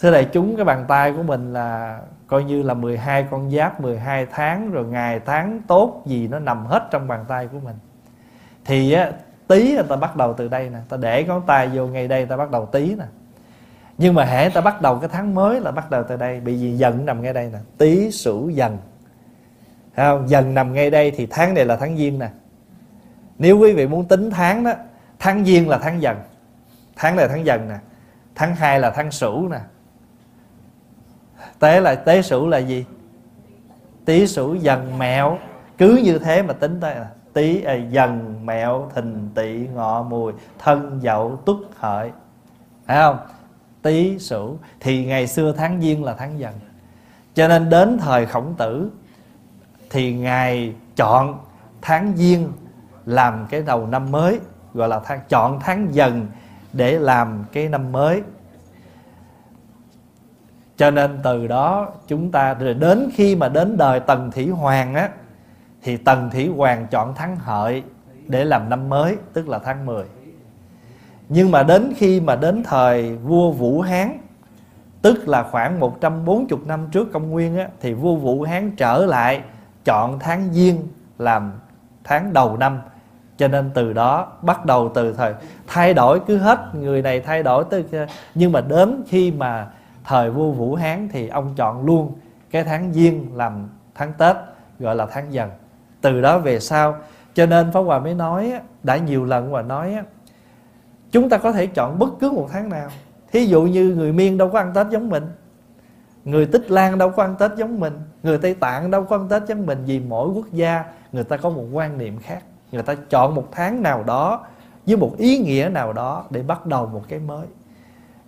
thưa đại chúng cái bàn tay của mình là coi như là 12 con giáp 12 tháng rồi ngày tháng tốt gì nó nằm hết trong bàn tay của mình. Thì á, tí người ta bắt đầu từ đây nè ta để ngón tay vô ngay đây ta bắt đầu tí nè. Nhưng mà hễ ta bắt đầu cái tháng mới là bắt đầu từ đây bị gì dần nằm ngay đây nè tí sửu dần. Thấy không? Dần nằm ngay đây thì tháng này là tháng giêng nè. Nếu quý vị muốn tính tháng đó tháng giêng là tháng dần tháng này tháng dần nè tháng 2 là tháng sửu nè tế là tế sửu là gì? Tý sửu dần mẹo. Cứ như thế mà tính tới là tý à, dần mẹo thìn tỵ ngọ mùi thân dậu tuất hợi. Phải không? Tý sửu. Thì ngày xưa tháng giêng là tháng dần. Cho nên đến thời khổng tử thì ngài chọn tháng giêng làm cái đầu năm mới gọi là tháng chọn tháng dần để làm cái năm mới cho nên từ đó chúng ta rồi đến khi mà đến đời tần thủy hoàng á thì tần thủy hoàng chọn tháng hợi để làm năm mới tức là tháng 10 nhưng mà đến khi mà đến thời vua Vũ Hán Tức là khoảng 140 năm trước công nguyên á, Thì vua Vũ Hán trở lại Chọn tháng Giêng làm tháng đầu năm. Cho nên từ đó bắt đầu từ thời Thay đổi cứ hết người này thay đổi tới Nhưng mà đến khi mà thời vua Vũ Hán Thì ông chọn luôn cái tháng Giêng làm tháng Tết, Gọi là tháng dần. Từ đó về sau, Cho nên Pháp Hòa mới nói Đã nhiều lần và nói Chúng ta có thể chọn bất cứ một tháng nào. Thí dụ như người Miên đâu có ăn Tết giống mình, Người Tích Lan đâu có ăn Tết giống mình, Người Tây Tạng đâu có ăn Tết giống mình, Vì mỗi quốc gia người ta có một quan niệm khác. Người ta chọn một tháng nào đó Với một ý nghĩa nào đó Để bắt đầu một cái mới.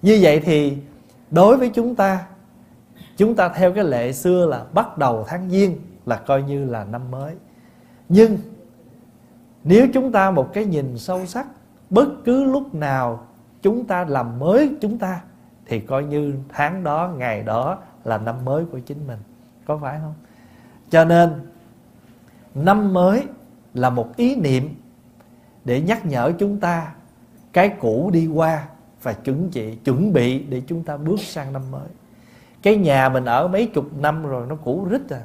Như vậy thì đối với chúng ta Chúng ta theo cái lệ xưa là Bắt đầu tháng Giêng Là coi như là năm mới. Nhưng Nếu chúng ta một cái nhìn sâu sắc, Bất cứ lúc nào chúng ta làm mới chúng ta, thì coi như tháng đó, ngày đó là năm mới của chính mình. Có phải không? Cho nên, năm mới là một ý niệm để nhắc nhở chúng ta cái cũ đi qua và chuẩn bị chuẩn bị để chúng ta bước sang năm mới. Cái nhà mình ở mấy chục năm rồi nó cũ rít à.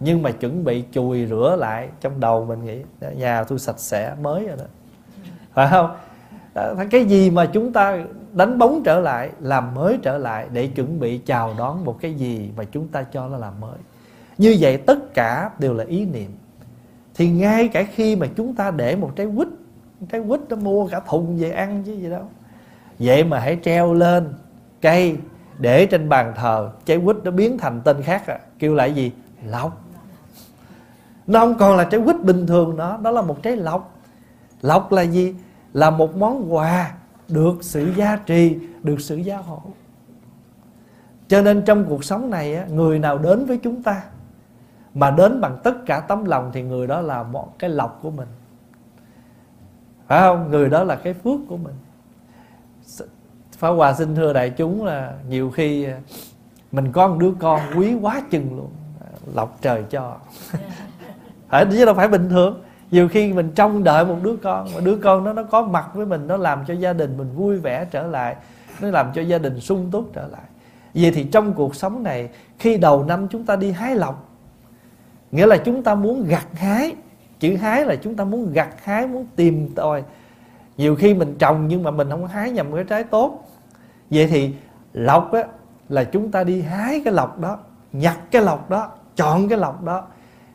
Nhưng mà chuẩn bị chùi rửa lại trong đầu mình nghĩ, nhà tôi sạch sẽ, mới rồi đó. Phải không? Cái gì mà chúng ta đánh bóng trở lại, làm mới trở lại để chuẩn bị chào đón một cái gì mà chúng ta cho nó làm mới. Như vậy tất cả đều là ý niệm. Thì ngay cả khi mà chúng ta để một trái quýt trái quýt nó mua cả thùng về ăn chứ gì đâu vậy mà hãy treo lên cây để trên bàn thờ, trái quýt nó biến thành tên khác à. kêu lại gì? Lọc nó không còn là trái quýt bình thường nữa đó là một trái lọc lọc là gì? Là một món quà được sự gia trì, được sự gia hộ. Cho nên trong cuộc sống này người nào đến với chúng ta mà đến bằng tất cả tấm lòng thì người đó là một cái lọc của mình. Phải không? Người đó là cái phước của mình. Pháp Hòa xin thưa đại chúng là nhiều khi mình có một đứa con quý quá chừng luôn lọc trời cho. Phải chứ đâu phải bình thường. Nhiều khi mình trông đợi một đứa con mà đứa con đó nó có mặt với mình nó làm cho gia đình mình vui vẻ trở lại nó làm cho gia đình sung túc trở lại. Vậy thì trong cuộc sống này khi đầu năm chúng ta đi hái lộc nghĩa là chúng ta muốn gặt hái chữ hái là chúng ta muốn gặt hái muốn tìm tòi nhiều khi mình trồng nhưng mà mình không hái nhầm cái trái tốt. Vậy thì lọc á, là chúng ta đi hái cái lọc đó, nhặt cái lọc đó, chọn cái lọc đó,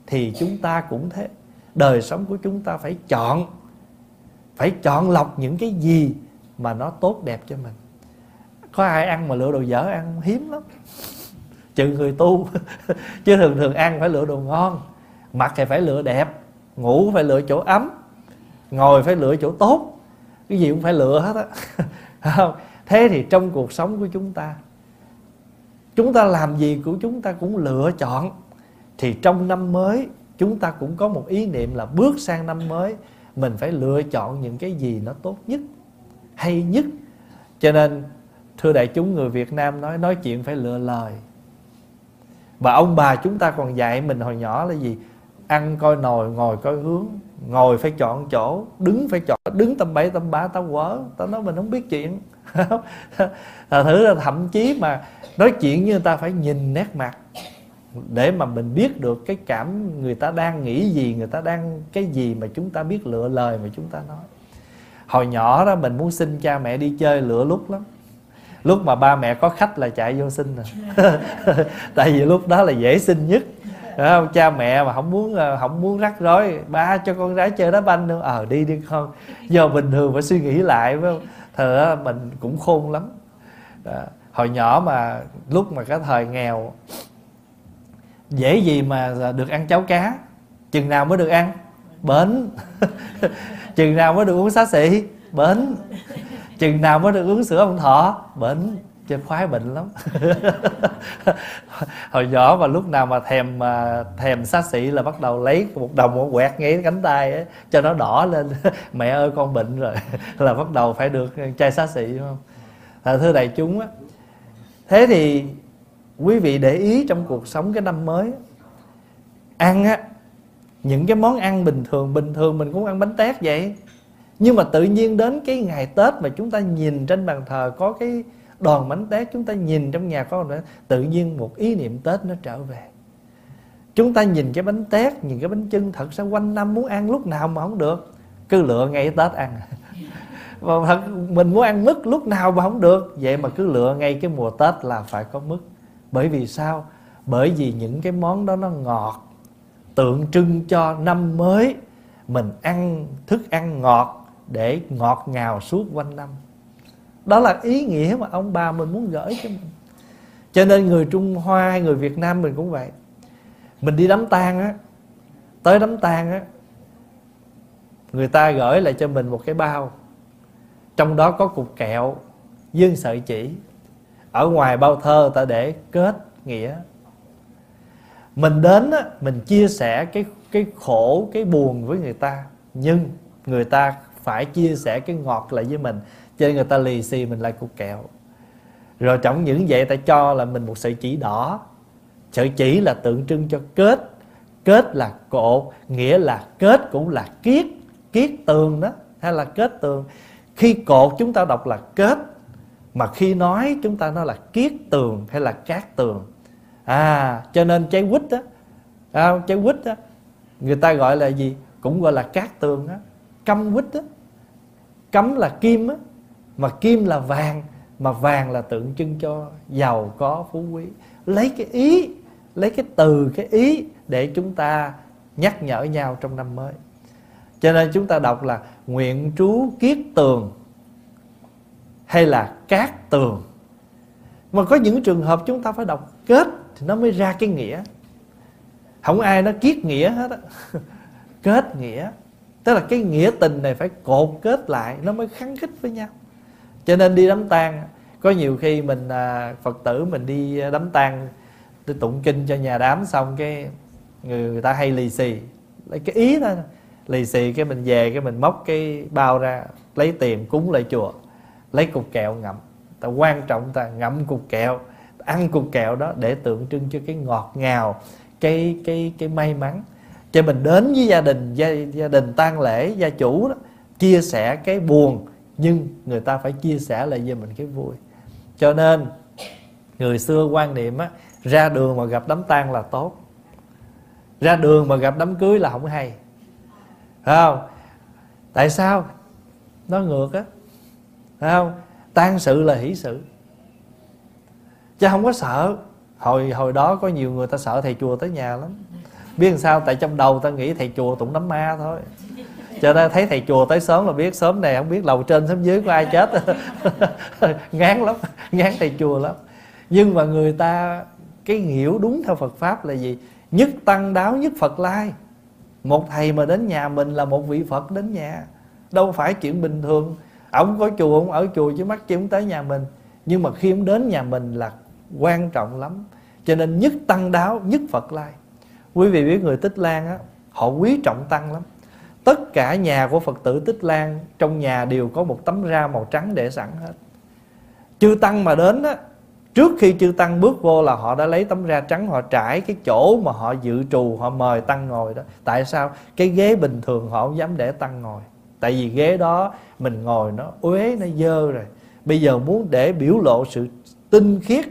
thì chúng ta cũng thế. Đời sống của chúng ta phải chọn phải chọn lọc những cái gì mà nó tốt đẹp cho mình. Có ai ăn mà lựa đồ dở ăn hiếm lắm. Trừ người tu. Chứ thường thường ăn phải lựa đồ ngon, mặc thì phải lựa đẹp, ngủ phải lựa chỗ ấm, ngồi phải lựa chỗ tốt cái gì cũng phải lựa hết á. Thế thì trong cuộc sống của chúng ta chúng ta làm gì của chúng ta cũng lựa chọn. Thì trong năm mới, chúng ta cũng có một ý niệm là bước sang năm mới, mình phải lựa chọn những cái gì nó tốt nhất, hay nhất. Cho nên, thưa đại chúng, người Việt Nam nói nói chuyện phải lựa lời. Và ông bà chúng ta còn dạy mình hồi nhỏ là gì? Ăn coi nồi, ngồi coi hướng. Ngồi phải chọn chỗ, đứng phải chọn, đứng tâm bảy tâm ba tao quở. Tao nói mình không biết chuyện. Là thử là thậm chí mà nói chuyện như người ta phải nhìn nét mặt để mà mình biết được cái cảm người ta đang nghĩ gì, người ta đang cái gì mà chúng ta biết lựa lời mà chúng ta nói. Hồi nhỏ đó mình muốn xin cha mẹ đi chơi lựa lúc lắm. Lúc mà ba mẹ có khách là chạy vô xin rồi. Tại vì lúc đó là dễ xin nhất. Ờ, không? cha mẹ mà không muốn ờ, không muốn rắc rối ba cho con gái chơi đá banh nữa. Ờ à, đi đi con giờ bình thường phải suy nghĩ lại phải không? Thờ mình cũng khôn lắm. Đó. hồi nhỏ mà lúc mà cái thời nghèo dễ gì mà ờ, được ăn cháo cá. Chừng nào mới được ăn? Bến. Chừng nào mới được uống xá xị bến. Chừng nào mới được uống sữa ông thọ? Bến chơi khoái bệnh lắm. Hồi nhỏ mà lúc nào mà thèm mà thèm xá xị là bắt đầu lấy một đồng một quẹt ngay cánh tay ấy, cho nó đỏ lên. Mẹ ơi con bệnh rồi. Là bắt đầu phải được chai xá xị đúng không? À, thưa đại chúng á thế thì quý vị để ý trong cuộc sống cái năm mới ăn á những cái món ăn bình thường bình thường mình cũng ăn bánh tét vậy. Nhưng mà tự nhiên đến cái ngày tết mà chúng ta nhìn trên bàn thờ có cái đòn bánh tét chúng ta nhìn trong nhà có tự nhiên một ý niệm tết nó trở về. Chúng ta nhìn cái bánh tét, nhìn cái bánh trưng thật sao quanh năm muốn ăn lúc nào mà không được? Cứ lựa ngay tết ăn. Và thật, mình muốn ăn mứt lúc nào mà không được? Vậy mà cứ lựa ngay cái mùa tết là phải có mứt. Bởi vì sao? Bởi vì những cái món đó nó ngọt, tượng trưng cho năm mới. Mình ăn, thức ăn ngọt để ngọt ngào suốt quanh năm đó là ý nghĩa mà ông bà mình muốn gửi cho mình. Cho nên người trung hoa hay người việt nam mình cũng vậy. Mình đi đám tang á tới đám tang á người ta gửi lại cho mình một cái bao. Trong đó có cục kẹo dương sợi chỉ. Ở ngoài bao thơ ta để kết nghĩa. Mình đến á, mình chia sẻ cái cái khổ cái buồn với người ta. Nhưng người ta phải chia sẻ cái ngọt lại với mình cho nên người ta lì xì mình lại cục kẹo. Rồi trong những vậy ta cho là mình một sợi chỉ đỏ. Sợi chỉ là tượng trưng cho kết. Kết là cột nghĩa là kết cũng là kiết kiết tường đó hay là kết tường. Khi cột chúng ta đọc là kết mà khi nói chúng ta nói là kiết tường hay là cát tường. À cho nên trái quýt á à, trái quýt á người ta gọi là gì? Cũng gọi là cát tường á. Câm quýt á. Cấm là kim á mà kim là vàng, mà vàng là tượng trưng cho giàu có, phú quý. Lấy cái ý, lấy cái từ, cái ý để chúng ta nhắc nhở nhau trong năm mới. Cho nên chúng ta đọc là nguyện trú kiết tường hay là cát tường. Mà có những trường hợp chúng ta phải đọc kết thì nó mới ra cái nghĩa. Không ai nó kiết nghĩa hết á. Kết nghĩa. Tức là cái nghĩa tình này phải cột kết lại, nó mới khắng khích với nhau cho nên đi đám tang có nhiều khi mình à, phật tử mình đi đám tang tụng kinh cho nhà đám xong cái người, người ta hay lì xì. Lấy cái ý đó lì xì cái mình về cái mình móc cái bao ra lấy tiền cúng lại chùa lấy cục kẹo ngậm. Ta quan trọng ta ngậm cục kẹo ăn cục kẹo đó để tượng trưng cho cái ngọt ngào cái cái cái may mắn. Cho mình đến với gia đình gia, gia đình tang lễ gia chủ đó chia sẻ cái buồn nhưng người ta phải chia sẻ lại với mình cái vui. Cho nên, người xưa quan niệm á, ra đường mà gặp đám tang là tốt. Ra đường mà gặp đám cưới là không hay. Phải không? Tại sao? Nó ngược á. Phải không? Tang sự là hỷ sự. Chứ không có sợ. Hồi hồi đó có nhiều người ta sợ thầy chùa tới nhà lắm. Biết làm sao? Tại trong đầu ta nghĩ thầy chùa tụng đám ma thôi cho nên thấy thầy chùa tới sớm là biết sớm này không biết lầu trên sớm dưới có ai chết. Ngán lắm, ngán thầy chùa lắm. Nhưng mà người ta, cái hiểu đúng theo Phật pháp là gì? Nhất tăng đáo, nhất Phật lai. Một thầy mà đến nhà mình là một vị Phật đến nhà. Đâu phải chuyện bình thường. Ông có chùa ông ở chùa chứ mắt chứ ông tới nhà mình. Nhưng mà khi ông đến nhà mình là quan trọng lắm. Cho nên nhất tăng đáo, nhất Phật lai. Quý vị biết người tích lan á, họ quý trọng tăng lắm tất cả nhà của phật tử tích lan trong nhà đều có một tấm ra màu trắng để sẵn hết. Chư tăng mà đến á, trước khi chư tăng bước vô là họ đã lấy tấm ra trắng, họ trải cái chỗ mà họ dự trù, họ mời tăng ngồi đó. Tại sao? Cái ghế bình thường họ không dám để tăng ngồi. Tại vì ghế đó mình ngồi nó uế, nó dơ rồi. Bây giờ muốn để biểu lộ sự tinh khiết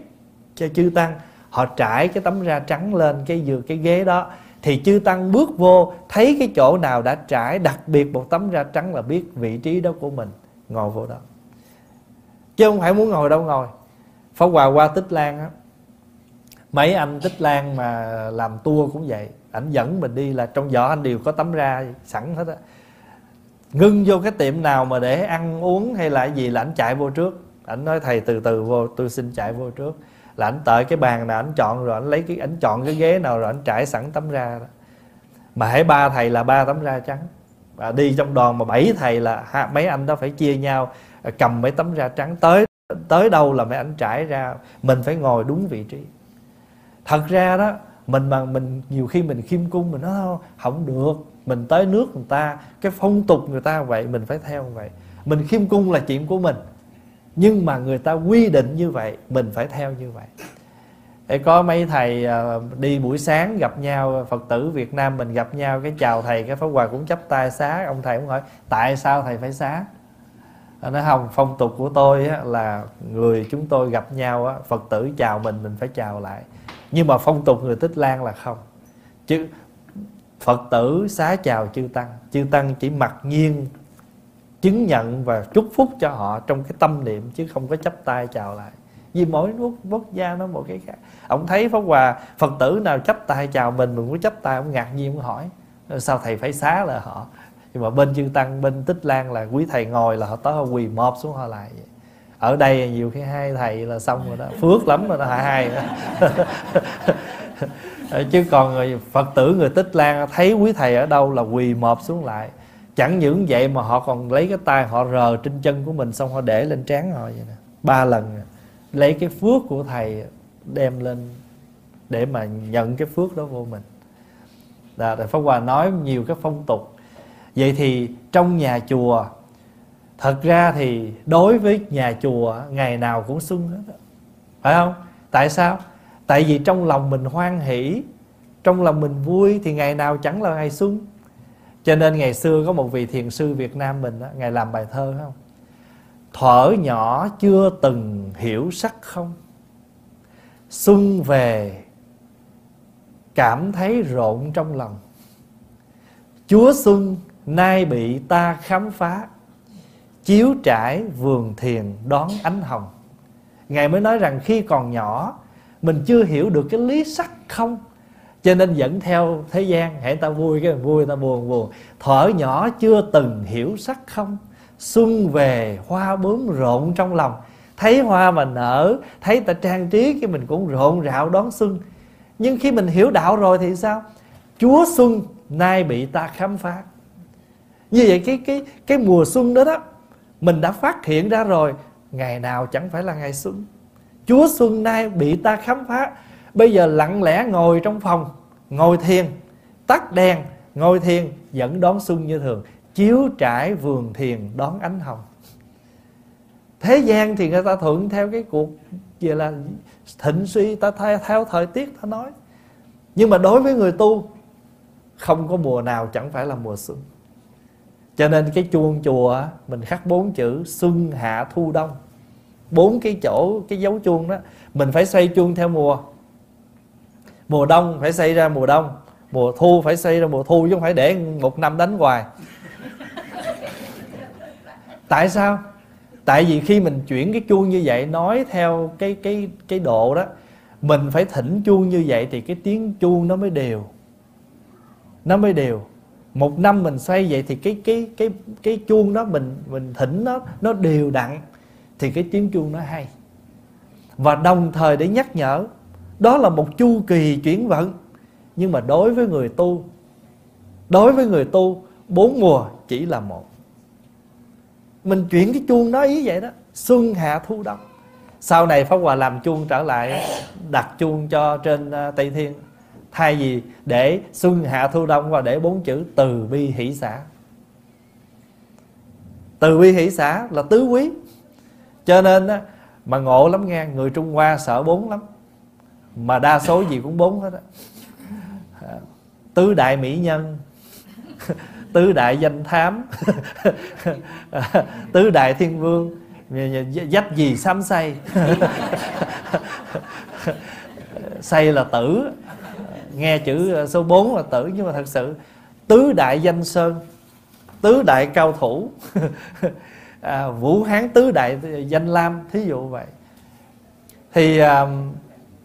cho chư tăng, họ trải cái tấm ra trắng lên cái giường cái ghế đó thì chư tăng bước vô, thấy cái chỗ nào đã trải, đặc biệt một tấm da trắng là biết vị trí đó của mình, ngồi vô đó. Chứ không phải muốn ngồi đâu ngồi. Phó Hòa qua Tích Lan á, mấy anh Tích Lan mà làm tour cũng vậy, ảnh dẫn mình đi là trong giỏ anh đều có tấm ra sẵn hết á. Ngưng vô cái tiệm nào mà để ăn uống hay là gì là ảnh chạy vô trước. Ảnh nói, thầy, từ từ vô, tôi xin chạy vô trước là anh tới cái bàn nào anh chọn rồi anh lấy cái anh chọn cái ghế nào rồi anh trải sẵn tấm ra đó. Mà hãy ba thầy là ba tấm ra trắng. Và đi trong đoàn mà bảy thầy là ha, mấy anh đó phải chia nhau à, cầm mấy tấm ra trắng. Tới tới đâu là mấy anh trải ra mình phải ngồi đúng vị trí. Thật ra đó mình mà mình nhiều khi mình khiêm cung mình nói không được mình tới nước người ta. Cái phong tục người ta vậy mình phải theo vậy. Mình khiêm cung là chuyện của mình nhưng mà người ta quy định như vậy mình phải theo như vậy. Có mấy thầy à, đi buổi sáng gặp nhau phật tử việt nam mình gặp nhau cái chào thầy cái pháp hòa cũng chấp tay xá. Ông thầy cũng hỏi tại sao thầy phải xá? Nó không phong tục của tôi á, là người chúng tôi gặp nhau á, phật tử chào mình mình phải chào lại. Nhưng mà phong tục người tích lan là không. Chứ phật tử xá chào chư tăng chư tăng chỉ mặc nhiên chứng nhận và chúc phúc cho họ trong cái tâm niệm chứ không có chấp tay chào lại. Vì mỗi quốc, quốc gia nó một cái khác. Ông thấy pháp hòa phật tử nào chấp tay chào mình mình cũng chấp tay ông ngạc nhiên ông hỏi ờ, sao thầy phải xá là họ? Nhưng mà bên chư tăng bên tích lan là quý thầy ngồi là họ tới họ quỳ mọp xuống họ lại vậy. Ở đây nhiều khi hai thầy là xong rồi đó. Phước lắm rồi đó hai hai. Chứ còn người phật tử người tích lan thấy quý thầy ở đâu là quỳ mọp xuống lại chẳng những vậy mà họ còn lấy cái tay họ rờ trên chân của mình xong họ để lên trán họ vậy nè. Ba lần lấy cái phước của thầy đem lên để mà nhận cái phước đó vô mình. Dạ, là Pháp Hòa nói nhiều cái phong tục. Vậy thì trong nhà chùa, Thật ra thì đối với nhà chùa, Ngày nào cũng xuân hết Phải không? Tại sao? Tại vì trong lòng mình hoan hỷ, Trong lòng mình vui Thì ngày nào chẳng là ngày xuân cho nên ngày xưa có một vị thiền sư Việt Nam mình đó, Ngài làm bài thơ không? Thở nhỏ chưa từng hiểu sắc không? Xuân về Cảm thấy rộn trong lòng. Chúa Xuân nay bị ta khám phá. Chiếu trải vườn thiền đón ánh hồng. Ngài mới nói rằng khi còn nhỏ mình chưa hiểu được cái lý sắc không? Cho nên dẫn theo thế gian, hãy ta vui, cái mình vui, ta buồn buồn. Thở nhỏ chưa từng hiểu sắc không? Xuân về, hoa bướm rộn trong lòng. Thấy hoa mà nở, thấy ta trang trí, cái mình cũng rộn rạo đón xuân. Nhưng khi mình hiểu đạo rồi thì sao? Chúa xuân nay bị ta khám phá. Như vậy cái cái cái mùa xuân đó đó, mình đã phát hiện ra rồi. Ngày nào chẳng phải là ngày xuân. Chúa xuân nay bị ta khám phá bây giờ lặng lẽ ngồi trong phòng ngồi thiền tắt đèn ngồi thiền vẫn đón xuân như thường. Chiếu trải vườn thiền đón ánh hồng. Thế gian thì người ta thuận theo cái cuộc Vậy là thịnh suy ta theo, theo thời tiết ta nói. Nhưng mà đối với người tu không có mùa nào chẳng phải là mùa xuân. Cho nên cái chuông chùa mình khắc bốn chữ xuân hạ thu đông. Bốn cái chỗ cái dấu chuông đó mình phải xoay chuông theo mùa mùa đông phải xây ra mùa đông, mùa thu phải xây ra mùa thu chứ không phải để một năm đánh hoài. Tại sao? Tại vì khi mình chuyển cái chuông như vậy, nói theo cái cái cái độ đó, mình phải thỉnh chuông như vậy thì cái tiếng chuông nó mới đều. Nó mới đều. Một năm mình xoay vậy thì cái cái cái cái chuông đó mình mình thỉnh nó nó đều đặn thì cái tiếng chuông nó hay. Và đồng thời để nhắc nhở đó là một chu kỳ chuyển vận. Nhưng mà đối với người tu, đối với người tu, bốn mùa chỉ là một. Mình chuyển cái chuông nó ý vậy đó. Xuân, hạ, thu, đông. Sau này pháp hòa làm chuông trở lại, đặt chuông cho trên à, tây thiên. Thay vì để xuân, hạ, thu, đông và để bốn chữ từ bi hỷ xã. Từ bi hỷ xã là tứ quý. Cho nên mà ngộ lắm nghe, người trung hoa sợ bốn lắm mà đa số gì cũng bốn hết á. Tứ đại mỹ nhân tứ đại danh thám tứ đại thiên vương dách gì xám say. Say là tử. Nghe chữ số 4 là tử nhưng mà thật sự tứ đại danh sơn tứ đại cao thủ. À, vũ hán tứ đại danh lam thí dụ vậy. Thì à,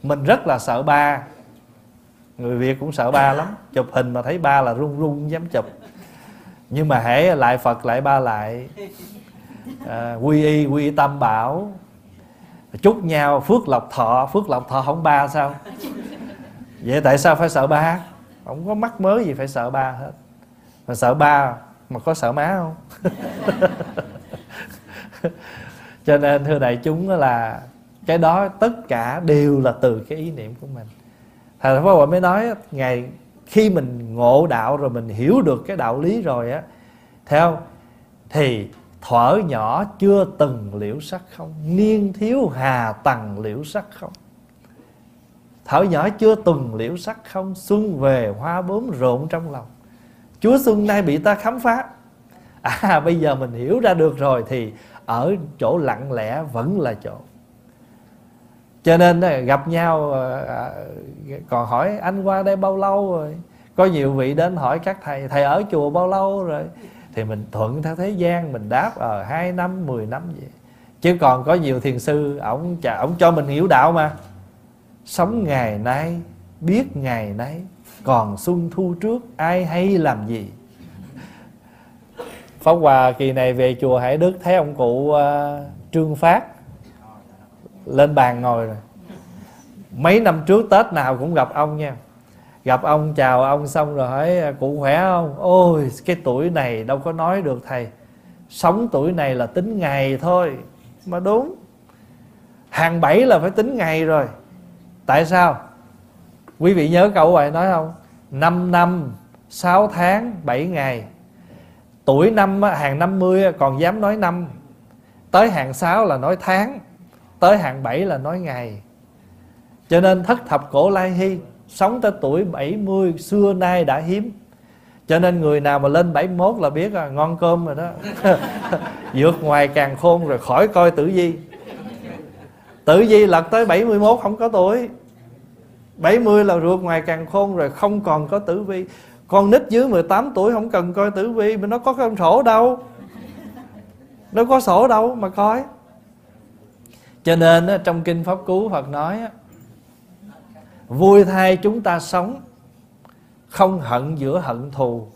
mình rất là sợ ba. Người việt cũng sợ ba lắm. Chụp hình mà thấy ba là run run dám chụp. Nhưng mà hễ lại phật lại ba lại. À, quy y quy tâm bảo. Chúc nhau phước lộc thọ. Phước lộc thọ không ba sao? Vậy tại sao phải sợ ba? Không có mắc mới gì phải sợ ba hết. Mà sợ ba mà có sợ má không? Cho nên thưa đại chúng là cái đó tất cả đều là từ cái ý niệm của mình. Thầy pháp hòa mới nói ngày khi mình ngộ đạo rồi mình hiểu được cái đạo lý rồi á, theo, thì thở nhỏ chưa từng liễu sắc không? Niên thiếu hà tầng liễu sắc không? Thở nhỏ chưa từng liễu sắc không? Xuân về hoa bướm rộn trong lòng. Chúa xuân nay bị ta khám phá. À bây giờ mình hiểu ra được rồi thì ở chỗ lặng lẽ vẫn là chỗ cho nên ờ, gặp nhau ờ, à, còn hỏi anh qua đây bao lâu rồi? Có nhiều vị đến hỏi các thầy thầy ở chùa bao lâu rồi? Thì mình thuận theo thế gian mình đáp ở à, hai năm 10 năm vậy. Chứ còn có nhiều thiền sư ổng ổng cho mình hiểu đạo mà. Sống ngày nay biết ngày nay còn xuân thu trước ai hay làm gì? Pháp Hòa kỳ này về chùa Hải Đức thấy ông cụ uh, Trương Phát lên bàn ngồi rồi. Mấy năm trước Tết nào cũng gặp ông nha. Gặp ông, chào ông xong rồi hỏi à, cụ khỏe không? Ôi, cái tuổi này đâu có nói được, thầy. Sống tuổi này là tính ngày thôi. Mà đúng. Hàng bảy là phải tính ngày rồi. Tại sao? Quý vị nhớ câu vậy nói không? 5 năm 6 tháng 7 ngày. Tuổi năm hàng 50 còn dám nói năm. Tới hàng 6 là nói tháng tới hạng 7 là nói ngày cho nên thất thập cổ lai hy sống tới tuổi 70 xưa nay đã hiếm. Cho nên người nào mà lên 71 là biết là ngon cơm rồi đó. Vượt ngoài càng khôn rồi khỏi coi tử vi. Tử vi lật tới 71 không có tuổi. 70 là ruột ngoài càng khôn rồi không còn có tử vi. Con nít dưới 18 tuổi không cần coi tử vi, mà nó có cái sổ đâu. Nó có sổ đâu mà coi cho nên trong kinh pháp cú Phật nói Vui thay chúng ta sống, Không hận giữa hận thù,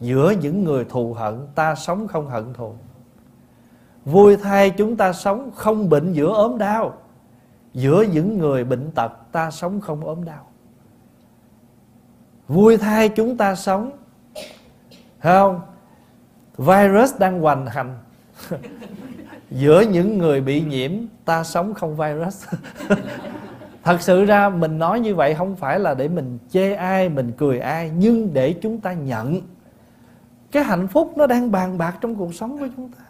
Giữa những người thù hận, Ta sống không hận thù. Vui thay chúng ta sống Không bệnh giữa ốm đau, Giữa những người bệnh tật, Ta sống không ốm đau. Vui thay chúng ta sống không? Virus đang hoành hành. Giữa những người bị nhiễm, Ta sống không virus. Thật sự ra, mình nói như vậy không phải là để mình chê ai, mình cười ai, nhưng để chúng ta nhận. Cái hạnh phúc nó đang bàn bạc trong cuộc sống của chúng ta.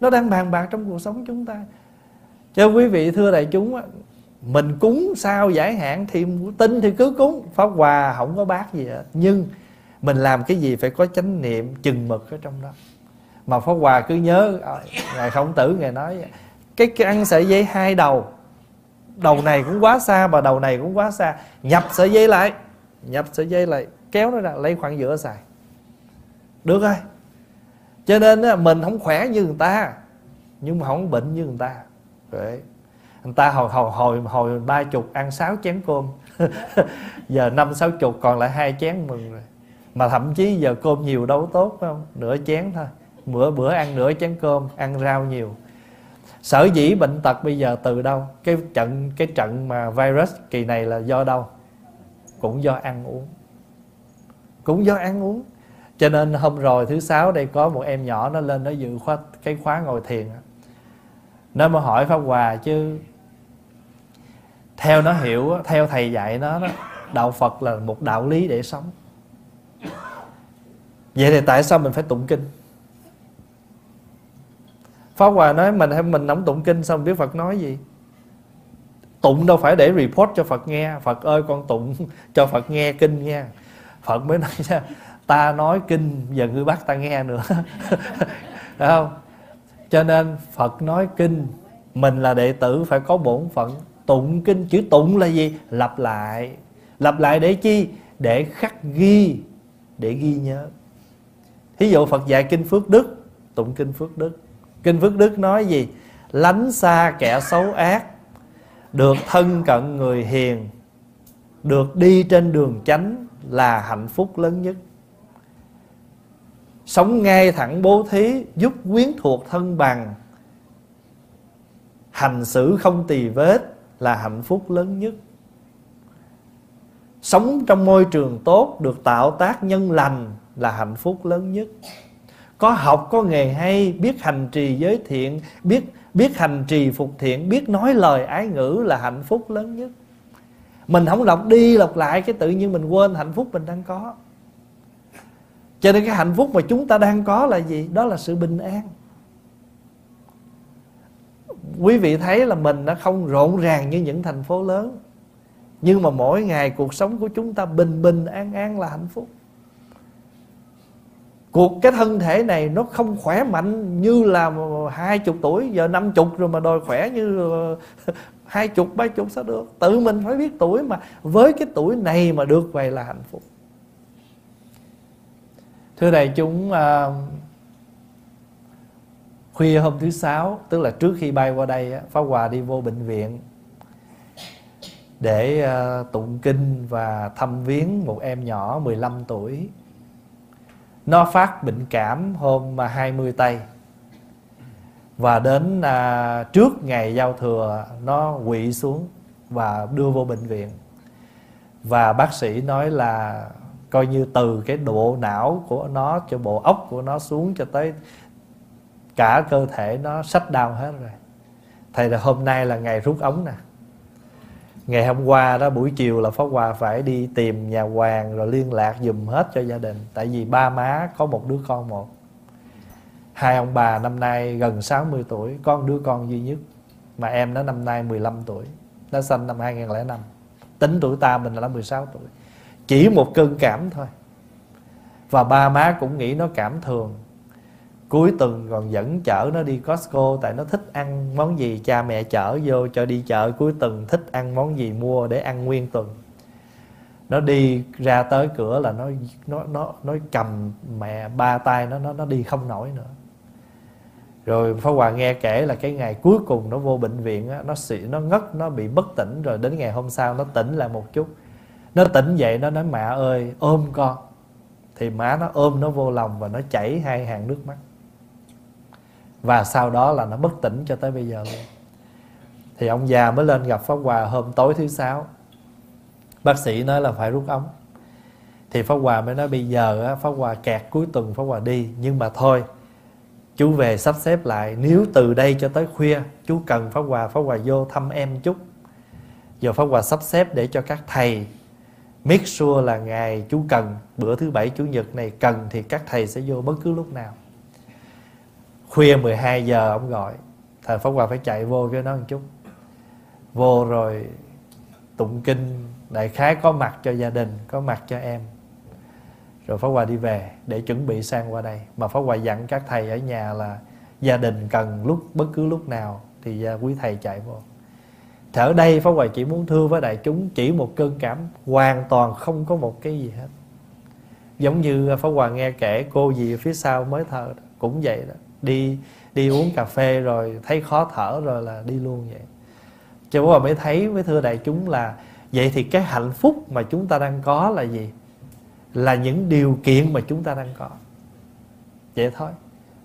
Nó đang bàn bạc trong cuộc sống chúng ta. Cho quý vị, thưa đại chúng mình cúng sao giải hạn thì tin thì cứ cúng. Pháp hòa không có bác gì hết. Nhưng mình làm cái gì phải có chánh niệm chừng mực ở trong đó mà pháp hòa cứ nhớ ờ, ngài khổng tử ngài nói cái, cái ăn sợi dây hai đầu đầu này cũng quá xa và đầu này cũng quá xa. Nhập sợi dây lại nhập sợi dây lại kéo nó ra lấy khoảng giữa xài. Được rồi. Cho nên mình không khỏe như người ta nhưng mà không bệnh như người ta. Đấy. người ta hồi hồi hồi hồi ba chục ăn sáu chén cơm. Giờ năm sáu chục còn lại hai chén mừng rồi. Mà thậm chí giờ cơm nhiều đâu tốt phải không? Nửa chén thôi bữa bữa ăn nửa chén cơm ăn rau nhiều. Sở dĩ bệnh tật bây giờ từ đâu? Cái trận cái trận mà virus kỳ này là do đâu? Cũng do ăn uống. Cũng do ăn uống. Cho nên hôm rồi thứ sáu đây có một em nhỏ nó lên nó dự khóa cái khóa ngồi thiền nó mới hỏi pháp hòa chứ theo nó hiểu theo thầy dạy nó đó, đạo phật là một đạo lý để sống. Vậy thì tại sao mình phải tụng kinh? Pháp Hòa nói mình hay mình không tụng kinh xong biết Phật nói gì? Tụng đâu phải để report cho Phật nghe. Phật ơi, con tụng cho Phật nghe kinh nha. Phật mới nói ra, Ta nói kinh, giờ ngươi bắt ta nghe nữa. Phải không? Cho nên phật nói kinh, mình là đệ tử phải có bổn phận. Tụng kinh, chữ tụng là gì? Lặp lại. Lặp lại để chi? Để khắc ghi, để ghi nhớ. Thí dụ phật dạy kinh phước đức, tụng kinh phước đức kinh phước đức nói gì? Lánh xa kẻ xấu ác, được thân cận người hiền, được đi trên đường chánh là hạnh phúc lớn nhất. Sống ngay thẳng bố thí, giúp quyến thuộc thân bằng, hành xử không tì vết là hạnh phúc lớn nhất. Sống trong môi trường tốt, được tạo tác nhân lành là hạnh phúc lớn nhất có học, có nghề hay, biết hành trì giới thiện, biết biết hành trì phục thiện, biết nói lời ái ngữ là hạnh phúc lớn nhất. Mình không đọc đi, đọc lại cái tự nhiên mình quên hạnh phúc mình đang có. Cho nên cái hạnh phúc mà chúng ta đang có là gì? Đó là sự bình an. Quý vị thấy là mình nó không rộn ràng như những thành phố lớn, nhưng mà mỗi ngày cuộc sống của chúng ta bình bình an an là hạnh phúc cuộc cái thân thể này nó không khỏe mạnh như là hai chục tuổi, giờ năm chục rồi mà đòi khỏe như ờ, hai chục, ba chục sao được? Tự mình phải biết tuổi mà, với cái tuổi này mà được vậy là hạnh phúc. Thưa đại chúng ờ, khuya hôm thứ sáu, tức là trước khi bay qua đây phá hòa đi vô bệnh viện để ờ, tụng kinh và thăm viếng một em nhỏ 15 tuổi nó phát bệnh cảm hôm 20 tây. Và đến à, trước ngày giao thừa nó quỵ xuống và đưa vô bệnh viện. Và bác sĩ nói là coi như từ cái độ não của nó cho bộ óc của nó xuống cho tới cả cơ thể nó sách đau hết rồi. Thầy là hôm nay là ngày rút ống nè ngày hôm qua đó, buổi chiều là pháp hòa phải đi tìm nhà hoàng rồi liên lạc dùm hết cho gia đình. Tại vì ba má có một đứa con một. Hai ông bà năm nay gần 60 tuổi con đứa con duy nhất. Mà em nó năm nay 15 tuổi, nó sinh năm 2005 tính tuổi ta mình là 16 tuổi. Chỉ một cơn cảm thôi. Và ba má cũng nghĩ nó cảm thường cuối tuần còn dẫn chở nó đi Costco tại nó thích ăn món gì cha mẹ chở vô cho đi chợ cuối tuần thích ăn món gì mua để ăn nguyên tuần. Nó đi ra tới cửa là nó nó nó nó cầm mẹ ba tay nó nó nó đi không nổi nữa. Rồi Pháp Hòa nghe kể là cái ngày cuối cùng nó vô bệnh viện á, nó xị nó ngất nó bị bất tỉnh rồi đến ngày hôm sau nó tỉnh lại một chút. Nó tỉnh dậy nó nói mẹ ơi ôm con. Thì má nó ôm nó vô lòng và nó chảy hai hàng nước mắt và sau đó là nó bất tỉnh cho tới bây giờ luôn. Thì ông già mới lên gặp pháp hòa hôm tối thứ sáu. Bác sĩ nói là phải rút ống. Thì pháp hòa mới nói, bây giờ pháp hòa kẹt cuối tuần pháp hòa đi, nhưng mà thôi, chú về sắp xếp lại. Nếu từ đây cho tới khuya, chú cần pháp hòa pháp hòa vô thăm em chút. Giờ pháp hòa sắp xếp để cho các thầy make sure là ngày chú cần, bữa thứ bảy, chủ nhật này cần thì các thầy sẽ vô bất cứ lúc nào khuya 12 giờ ông gọi. Thầy pháp hòa phải chạy vô cho nó một chút. Vô rồi tụng kinh. Đại khái có mặt cho gia đình, có mặt cho em. Rồi pháp hòa đi về để chuẩn bị sang qua đây. Mà pháp hòa dặn các thầy ở nhà là gia đình cần lúc, bất cứ lúc nào thì à, quý thầy chạy vô. Thì ở đây, pháp hòa chỉ muốn thưa với đại chúng chỉ một cơn cảm, hoàn toàn không có một cái gì hết. Giống như pháp hòa nghe kể cô gì phía sau mới thờ cũng vậy đó đi đi uống cà phê rồi thấy khó thở rồi là đi luôn vậy. Cho bố bà mới thấy với thưa đại chúng là vậy thì cái hạnh phúc mà chúng ta đang có là gì? Là những điều kiện mà chúng ta đang có. Vậy thôi.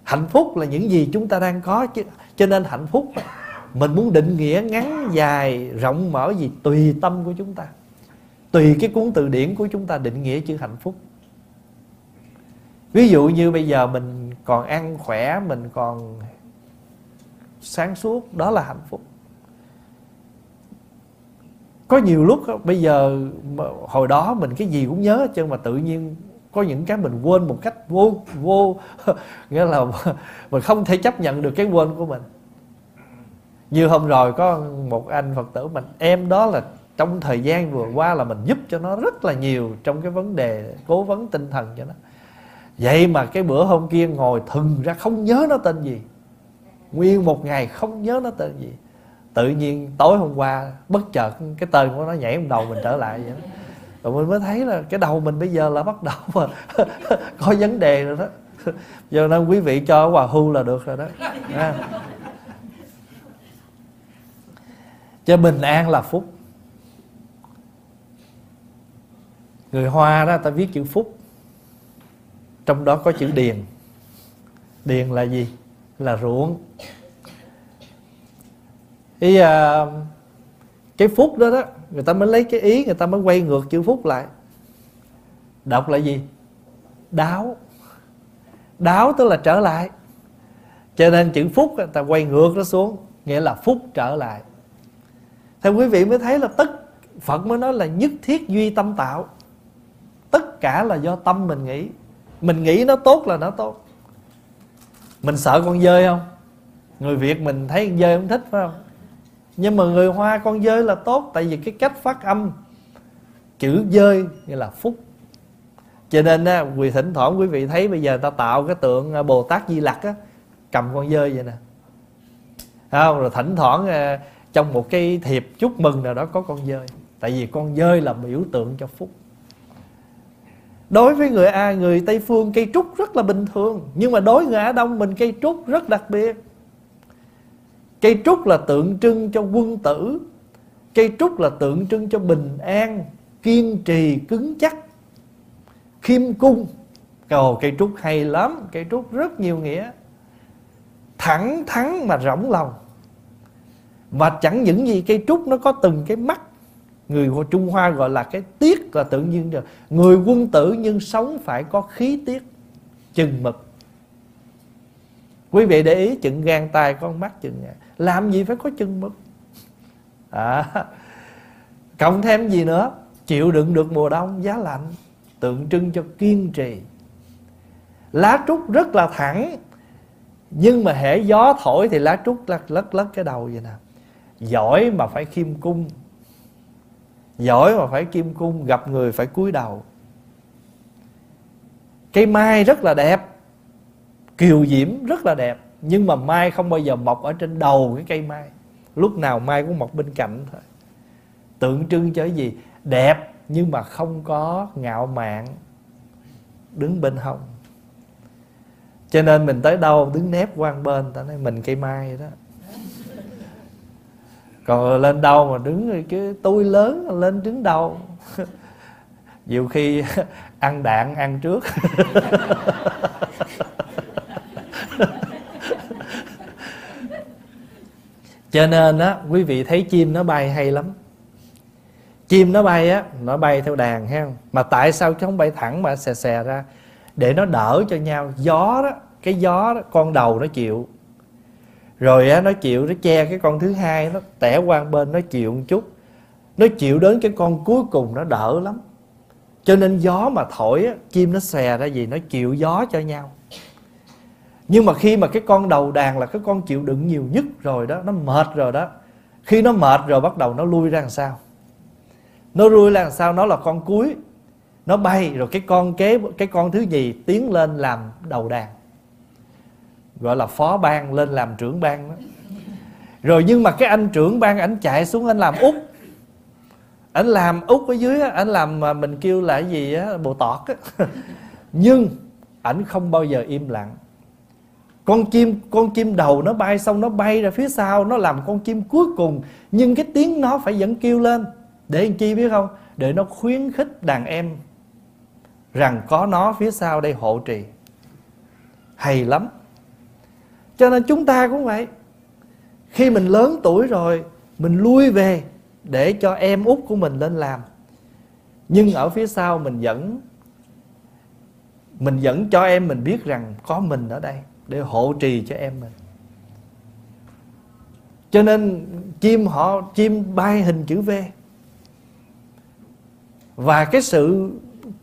Hạnh phúc là những gì chúng ta đang có chứ, cho nên hạnh phúc mình muốn định nghĩa ngắn, dài, rộng mở gì tùy tâm của chúng ta. Tùy cái cuốn từ điển của chúng ta định nghĩa chữ hạnh phúc. Ví dụ như bây giờ mình còn ăn khỏe mình còn sáng suốt, đó là hạnh phúc. Có nhiều lúc bây giờ hồi đó mình cái gì cũng nhớ chứ mà tự nhiên có những cái mình quên một cách vô vô, nghĩa là mình không thể chấp nhận được cái quên của mình. Như hôm rồi có một anh phật tử mình, em đó là trong thời gian vừa qua là mình giúp cho nó rất là nhiều trong cái vấn đề, cố vấn tinh thần cho nó vậy mà cái bữa hôm kia ngồi thừng ra không nhớ nó tên gì. Nguyên một ngày không nhớ nó tên gì. Tự nhiên tối hôm qua, bất chợt cái tên của nó nhảy trong đầu mình trở lại vậy đó. rồi mình mới thấy là cái đầu mình bây giờ là bắt đầu mà có vấn đề rồi đó. Giờ nên quý vị cho hòa hưu là được rồi đó. À. cho bình an là phúc. Người hoa đó, ta viết chữ phúc trong đó có chữ điền. Điền là gì? Là ruộng. Ý à, cái phúc đó đó người ta mới lấy cái ý người ta mới quay ngược chữ phúc lại. Đọc là gì? Đáo. Đáo tức là trở lại. Cho nên chữ phúc người ta quay ngược nó xuống nghĩa là phúc trở lại. Thì quý vị mới thấy là tất phật mới nói là nhất thiết duy tâm tạo. Tất cả là do tâm mình nghĩ mình nghĩ nó tốt là nó tốt. Mình sợ con dơi không? Người việt mình thấy con dơi không thích, phải không? Nhưng mà người hoa con dơi là tốt, tại vì cái cách phát âm, chữ dơi như là phúc. Cho nên á quý thỉnh thoảng quý vị thấy bây giờ ta tạo cái tượng à, bồ tát di lặc á, cầm con dơi vậy nè. Không? Rồi thỉnh thoảng à, trong một cái thiệp chúc mừng nào đó có con dơi. Tại vì con dơi là biểu tượng cho phúc đối với người a, người tây phương, cây trúc rất là bình thường. Nhưng mà đối với người á đông, mình cây trúc rất đặc biệt. Cây trúc là tượng trưng cho quân tử. Cây trúc là tượng trưng cho bình an, kiên trì, cứng chắc, khiêm cung. Cầu cây trúc hay lắm. Cây trúc rất nhiều nghĩa. Thẳng thắn mà rỗng lòng. Và chẳng những gì, cây trúc nó có từng cái mắt người trung hoa gọi là cái tiết là tự nhiên rồi. Người quân tử nhưng sống phải có khí tiết chừng mực. Quý vị để ý chừng gan tay con mắt chừng làm gì phải có chừng mực? À, cộng thêm gì nữa? Chịu đựng được mùa đông giá lạnh tượng trưng cho kiên trì. Lá trúc rất là thẳng nhưng mà hệ gió thổi thì lá trúc lắc lắc lắc cái đầu vậy nè. Giỏi mà phải khiêm cung giỏi mà phải kim cung, gặp người phải cúi đầu. Cây mai rất là đẹp, kiều diễm rất là đẹp, nhưng mà mai không bao giờ mọc ở trên đầu cái cây mai. Lúc nào mai cũng mọc bên cạnh thôi. Tượng trưng cho cái gì? Đẹp nhưng mà không có ngạo mạn, đứng bên hông. Cho nên mình tới đâu, đứng nép quan bên, ta nói mình cây mai đó còn lên đâu mà đứng cái tôi lớn, lên đứng đâu? Nhiều khi ăn đạn, ăn trước. Cho nên á, quý vị thấy chim nó bay hay lắm. Chim nó bay á, nó bay theo đàn ha mà tại sao chứ không bay thẳng mà xè xè ra? Để nó đỡ cho nhau. Gió đó, cái gió đó, con đầu nó chịu rồi á nó chịu nó che cái con thứ hai nó tẻ qua bên nó chịu một chút. Nó chịu đến cái con cuối cùng nó đỡ lắm. Cho nên gió mà thổi á, chim nó xòe ra gì nó chịu gió cho nhau. Nhưng mà khi mà cái con đầu đàn là cái con chịu đựng nhiều nhất rồi đó nó mệt rồi đó khi nó mệt rồi bắt đầu nó lui ra làm sao? Nó lui ra làm sao? Nó là con cuối. Nó bay rồi cái con kế cái con thứ gì tiến lên làm đầu đàn gọi là phó ban lên làm trưởng ban đó. Rồi nhưng mà cái anh trưởng ban, ảnh chạy xuống anh làm út. Ảnh làm út ở dưới ảnh làm mà mình kêu là cái gì á, bồ tọt á. Nhưng ảnh không bao giờ im lặng. Con chim con chim đầu nó bay xong nó bay ra phía sau, nó làm con chim cuối cùng. Nhưng cái tiếng nó phải vẫn kêu lên. Để làm chi biết không? Để nó khuyến khích đàn em rằng có nó phía sau đây hộ trì. Hay lắm cho nên chúng ta cũng vậy. Khi mình lớn tuổi rồi, mình lui về để cho em út của mình lên làm. Nhưng ở phía sau mình vẫn mình vẫn cho em mình biết rằng có mình ở đây để hộ trì cho em mình. Cho nên chim họ, chim bay hình chữ V. Và cái sự,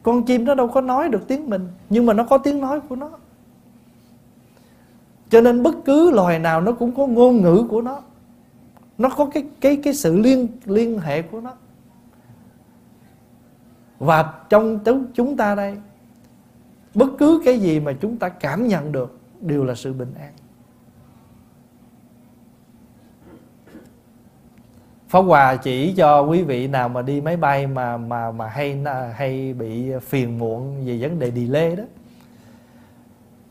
con chim nó đâu có nói được tiếng mình, nhưng mà nó có tiếng nói của nó cho nên bất cứ loài nào nó cũng có ngôn ngữ của nó nó có cái cái cái sự liên liên hệ của nó và trong chúng ta đây, bất cứ cái gì mà chúng ta cảm nhận được đều là sự bình an Pháp Hòa chỉ cho quý vị nào mà đi máy bay mà mà mà hay à, hay bị phiền muộn về vấn đề delay đó.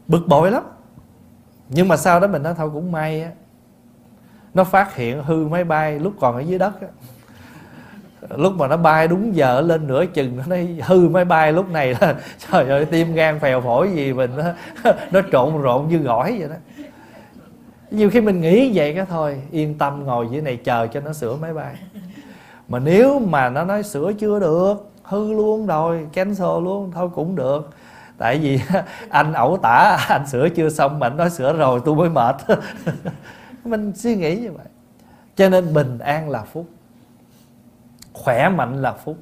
Bực bội lắm nhưng mà sau đó mình nói thôi cũng may á nó phát hiện hư máy bay lúc còn ở dưới đất á. Lúc mà nó bay đúng giờ lên nửa chừng nó nói hư máy bay lúc này là trời ơi tim gan phèo phổi gì mình nó, nó trộn rộn như gỏi vậy đó. Nhiều khi mình nghĩ vậy cái thôi yên tâm ngồi dưới này chờ cho nó sửa máy bay. Mà nếu mà nó nói sửa chưa được hư luôn rồi cancel luôn thôi cũng được tại vì anh ẩu tả, anh sửa chưa xong mà anh nói sửa rồi, tôi mới mệt. Mình suy nghĩ như vậy. Cho nên bình an là phúc, khỏe mạnh là phúc.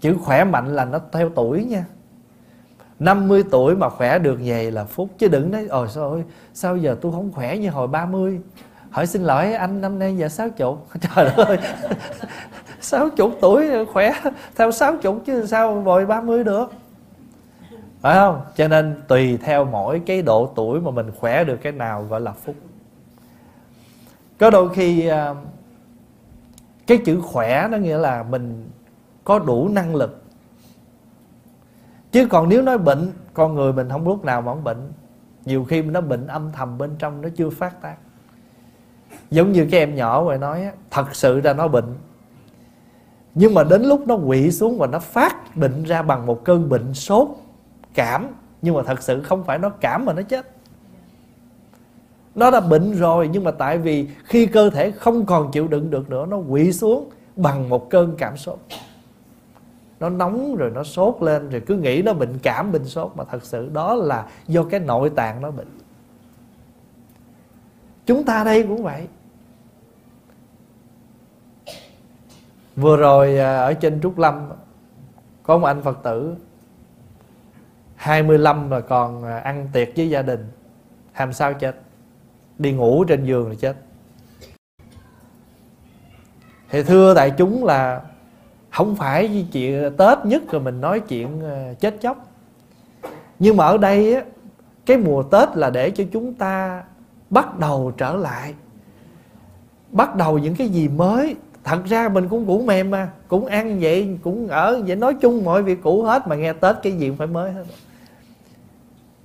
Chữ khỏe mạnh là nó theo tuổi nha. 50 tuổi mà khỏe được về là phúc. Chứ đừng nói, Ôi sao ơi, Sao giờ tôi không khỏe như hồi 30 Hỏi xin lỗi, anh năm nay giờ 60 Trời ơi! 60 tuổi khỏe, Theo 60 chứ sao vội 30 được? Phải không? Cho nên tùy theo mỗi cái độ tuổi Mà mình khỏe được cái nào gọi là phúc. Có đôi khi à, Cái chữ khỏe nó nghĩa là Mình có đủ năng lực. Chứ còn nếu nói bệnh, con người mình không lúc nào mà không bệnh. Nhiều khi nó bệnh âm thầm bên trong nó chưa phát tác. Giống như cái em nhỏ rồi nói thật sự ra nó bệnh. Nhưng mà đến lúc nó quỵ xuống và nó phát bệnh ra bằng một cơn bệnh sốt cảm, nhưng mà thật sự không phải nó cảm mà nó chết. Nó đã bệnh rồi, nhưng mà tại vì khi cơ thể không còn chịu đựng được nữa, nó quỵ xuống bằng một cơn cảm sốt. Nó nóng rồi nó sốt lên, rồi cứ nghĩ nó bệnh cảm, bệnh sốt, mà thật sự đó là do cái nội tạng nó bệnh. Chúng ta đây cũng vậy. Vừa rồi à, ở trên trúc lâm, có một anh phật tử 25 là còn à, ăn tiệc với gia đình. Làm sao chết? Đi ngủ trên giường là chết. Thì thưa đại chúng là không phải chuyện à, tết nhất rồi mình nói chuyện à, chết chóc. Nhưng mà ở đây á, cái mùa tết là để cho chúng ta bắt đầu trở lại. Bắt đầu những cái gì mới. Thật ra mình cũng cũ mềm mà, cũng ăn vậy, cũng ở vậy, nói chung mọi việc cũ hết mà nghe tết cái gì cũng phải mới hết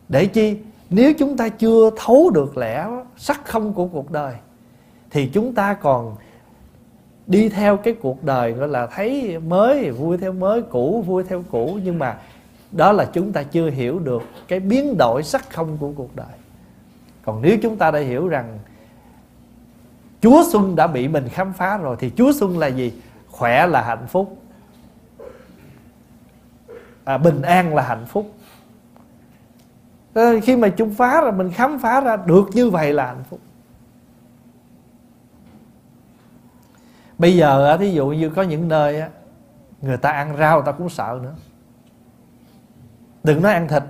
để chi? Nếu chúng ta chưa thấu được lẽ sắc không của cuộc đời thì chúng ta còn đi theo cái cuộc đời gọi là thấy mới vui theo mới cũ vui theo cũ. Nhưng mà đó là chúng ta chưa hiểu được cái biến đổi sắc không của cuộc đời. Còn nếu chúng ta đã hiểu rằng Chúa Xuân đã bị mình khám phá rồi Thì Chúa Xuân là gì? Khỏe là hạnh phúc. À, Bình an là hạnh phúc. Ờ, khi mà chúng phá ra, Mình khám phá ra được như vậy là hạnh phúc. Bây giờ thí dụ như có những nơi người ta ăn rau, người ta cũng sợ nữa. Đừng nói ăn thịt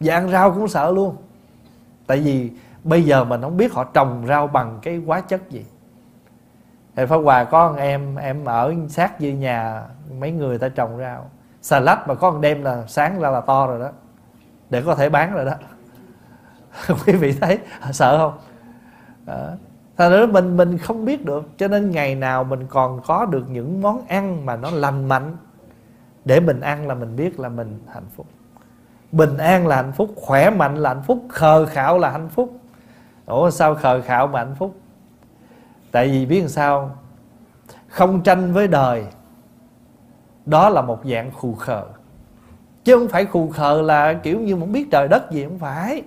và ăn rau cũng sợ luôn. Tại vì bây giờ mình không biết họ trồng rau bằng cái hóa chất gì. Thì Pháp Hòa có con em em ở sát dưới nhà, mấy người ta trồng rau. Xà lách mà có con đem là sáng ra là to rồi đó để có thể bán rồi đó. Quý vị thấy, sợ không? Đó. Thật ra mình mình không biết được, Cho nên ngày nào mình còn có được những món ăn mà nó lành mạnh Để mình ăn là mình biết là mình hạnh phúc. Bình an là hạnh phúc, Khỏe mạnh là hạnh phúc, Khờ khạo là hạnh phúc. Ủa, sao khờ khạo mà hạnh phúc? Tại vì biết làm sao? Không tranh với đời. Đó là một dạng khù khờ. Chứ không phải khù khờ là kiểu như không biết trời đất gì Không phải.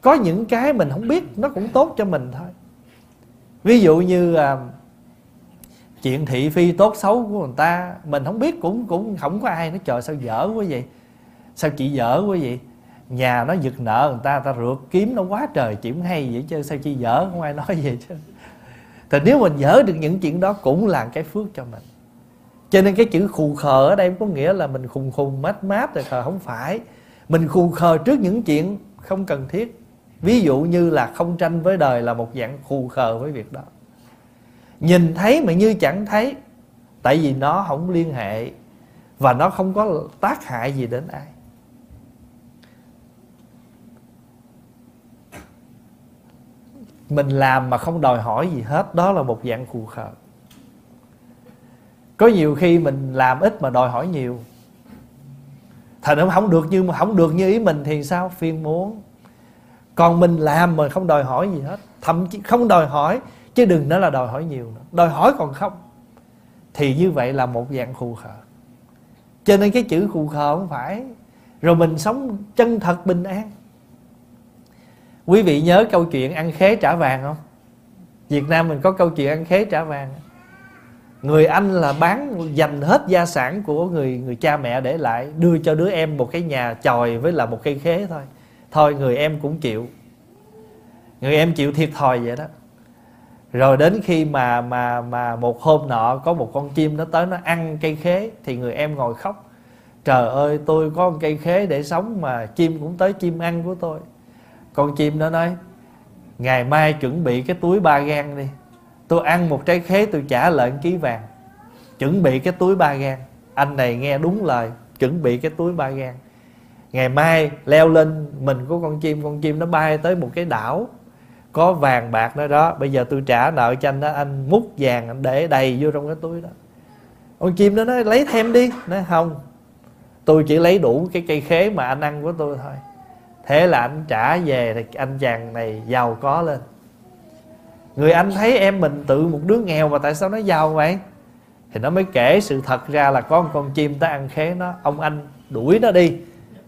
Có những cái mình không biết nó cũng tốt cho mình thôi. Ví dụ như à, chuyện thị phi tốt xấu của người ta mình không biết cũng cũng không có ai nói trời sao dở quá vậy? Sao chị dở quá vậy? Nhà nó giật nợ người ta ta rượt kiếm nó quá trời chị cũng hay vậy chứ sao chị dở không ai nói vậy chứ. Thì nếu mình dở được những chuyện đó cũng là cái phước cho mình cho nên cái chữ khù khờ ở đây có nghĩa là mình khùng khùng, mát mát rồi khờ không phải. Mình khù khờ trước những chuyện không cần thiết. Ví dụ như là không tranh với đời là một dạng khù khờ với việc đó. Nhìn thấy mà như chẳng thấy, tại vì nó không liên hệ và nó không có tác hại gì đến ai. Mình làm mà không đòi hỏi gì hết, đó là một dạng khù khờ có nhiều khi mình làm ít mà đòi hỏi nhiều. Thành nó không được như mà không được như ý mình thì sao? Phiền muốn còn mình làm mà không đòi hỏi gì hết. Thậm chí không đòi hỏi, chứ đừng nói là đòi hỏi nhiều nữa. Đòi hỏi còn không. Thì như vậy là một dạng khù khờ. Cho nên cái chữ khù khờ không phải. Rồi mình sống chân thật bình an. Quý vị nhớ câu chuyện ăn khế trả vàng không? Việt nam mình có câu chuyện ăn khế trả vàng người anh là bán dành hết gia sản của người người cha mẹ để lại, đưa cho đứa em một cái nhà chòi với là một cây khế thôi. Thôi, người em cũng chịu. Người em chịu thiệt thòi vậy đó. Rồi đến khi mà mà mà một hôm nọ có một con chim nó tới nó ăn cây khế, thì người em ngồi khóc. Trời ơi, tôi có một cây khế để sống mà chim cũng tới chim ăn của tôi. Con chim nó nói, ngày mai chuẩn bị cái túi ba gan đi tôi ăn một trái khế, tôi trả lại ký vàng. Chuẩn bị cái túi ba gan anh này nghe đúng lời, chuẩn bị cái túi ba gan ngày mai leo lên mình của con chim con chim nó bay tới một cái đảo, có vàng bạc đó đó. Bây giờ tôi trả nợ cho anh đó, anh múc vàng, anh để đầy vô trong cái túi đó. Con chim nó nói, lấy thêm đi. Nói, không, tôi chỉ lấy đủ cái cây khế mà anh ăn của tôi thôi. Thế là anh trả về thì anh chàng này giàu có lên người anh thấy em mình tự một đứa nghèo mà tại sao nó giàu vậy? Thì nó mới kể sự thật ra là có một con chim tới ăn khế nó. Ông anh đuổi nó đi,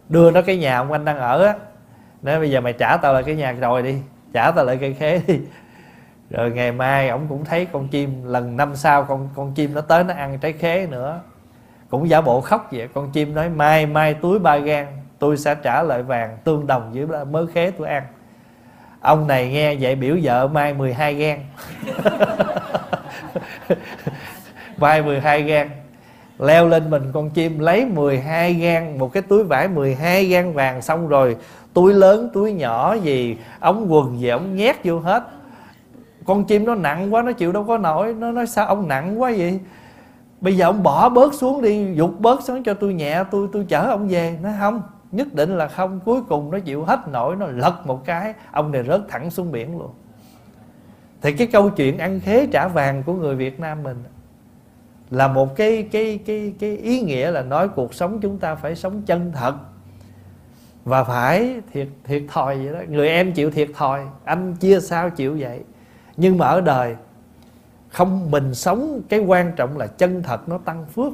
đưa nó cái nhà ông anh đang ở á. Nói bây giờ mày trả tao lại cái nhà rồi đi, trả tao lại cây khế đi. Rồi ngày mai ông cũng thấy con chim, lần năm sau con con chim nó tới nó ăn trái khế nữa. Cũng giả bộ khóc vậy. Con chim nói, mai mai túi ba gan tôi sẽ trả lại vàng tương đồng với mớ khế tôi ăn ông này nghe vậy biểu vợ mai 12 gan mai 12 gan leo lên mình con chim, lấy 12 gan một cái túi vải 12 gan vàng xong rồi, túi lớn, túi nhỏ gì, ống quần gì, ống nhét vô hết. Con chim nó nặng quá, nó chịu đâu có nổi, nó nói sao ông nặng quá vậy? Bây giờ ông bỏ bớt xuống đi, dục bớt xuống cho tôi nhẹ, tôi tôi chở ông về. Nó không nhất định là không, cuối cùng nó chịu hết nổi, nó lật một cái, ông này rớt thẳng xuống biển luôn. Thì cái câu chuyện ăn khế trả vàng của người Việt Nam mình là một cái cái cái cái ý nghĩa là nói cuộc sống chúng ta phải sống chân thật. Và phải thiệt thiệt thòi vậy đó. Người em chịu thiệt thòi, anh chia sao chịu vậy. Nhưng mà ở đời, không mình sống, cái quan trọng là chân thật nó tăng phước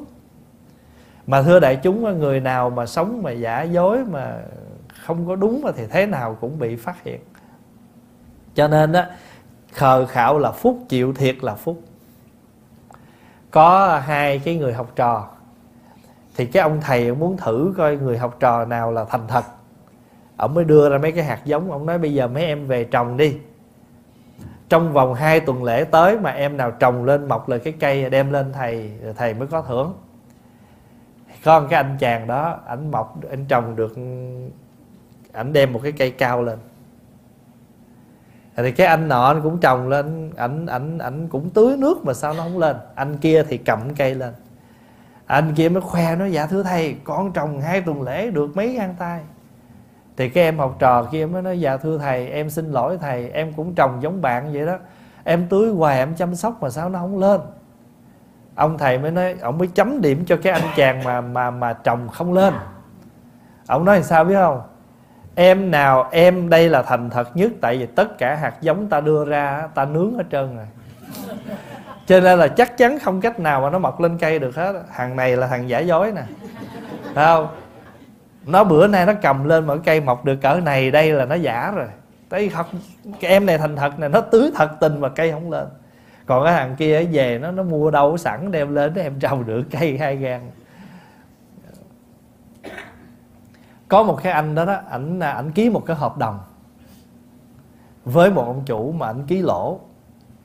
mà thưa đại chúng, người nào mà sống mà giả dối, mà không có đúng thì thế nào cũng bị phát hiện. Cho nên á, khờ khạo là phúc, chịu thiệt là phúc. Có hai cái người học trò, thì cái ông thầy muốn thử coi người học trò nào là thành thật. Ông mới đưa ra mấy cái hạt giống, ông nói bây giờ mấy em về trồng đi. Trong vòng 2 tuần lễ tới mà em nào trồng lên, mọc lên cái cây, đem lên thầy thầy mới có thưởng con cái anh chàng đó, ảnh mọc anh trồng được, ảnh đem một cái cây cao lên. Thì cái anh nọ anh cũng trồng lên, ảnh ảnh ảnh cũng tưới nước mà sao nó không lên. Anh kia thì cầm cây lên. Anh kia mới khoe nó dạ thưa thầy, con trồng hai tuần lễ được mấy ngang tay? Thì cái em học trò kia mới nói dạ thưa thầy, em xin lỗi thầy, em cũng trồng giống bạn vậy đó. Em tưới hoài, em chăm sóc mà sao nó không lên? Ông thầy mới nói, ông mới chấm điểm cho cái anh chàng mà mà mà trồng không lên. Ông nói sao biết không? Em nào, em đây là thành thật nhất, tại vì tất cả hạt giống ta đưa ra, ta nướng hết trơn rồi. Cho nên là chắc chắn không cách nào mà nó mọc lên cây được hết. Thằng này là thằng giả dối nè. Thấy không? Nó bữa nay nó cầm lên mỗi cây mọc được, cỡ này đây là nó giả rồi. Tới không? Cái em này thành thật này nó tưới thật tình mà cây không lên còn cái thằng kia về nó nó mua đâu sẵn, đem lên em trồng được cây hai gan có một cái anh đó đó, ảnh à, ảnh ký một cái hợp đồng với một ông chủ mà ảnh ký lỗ.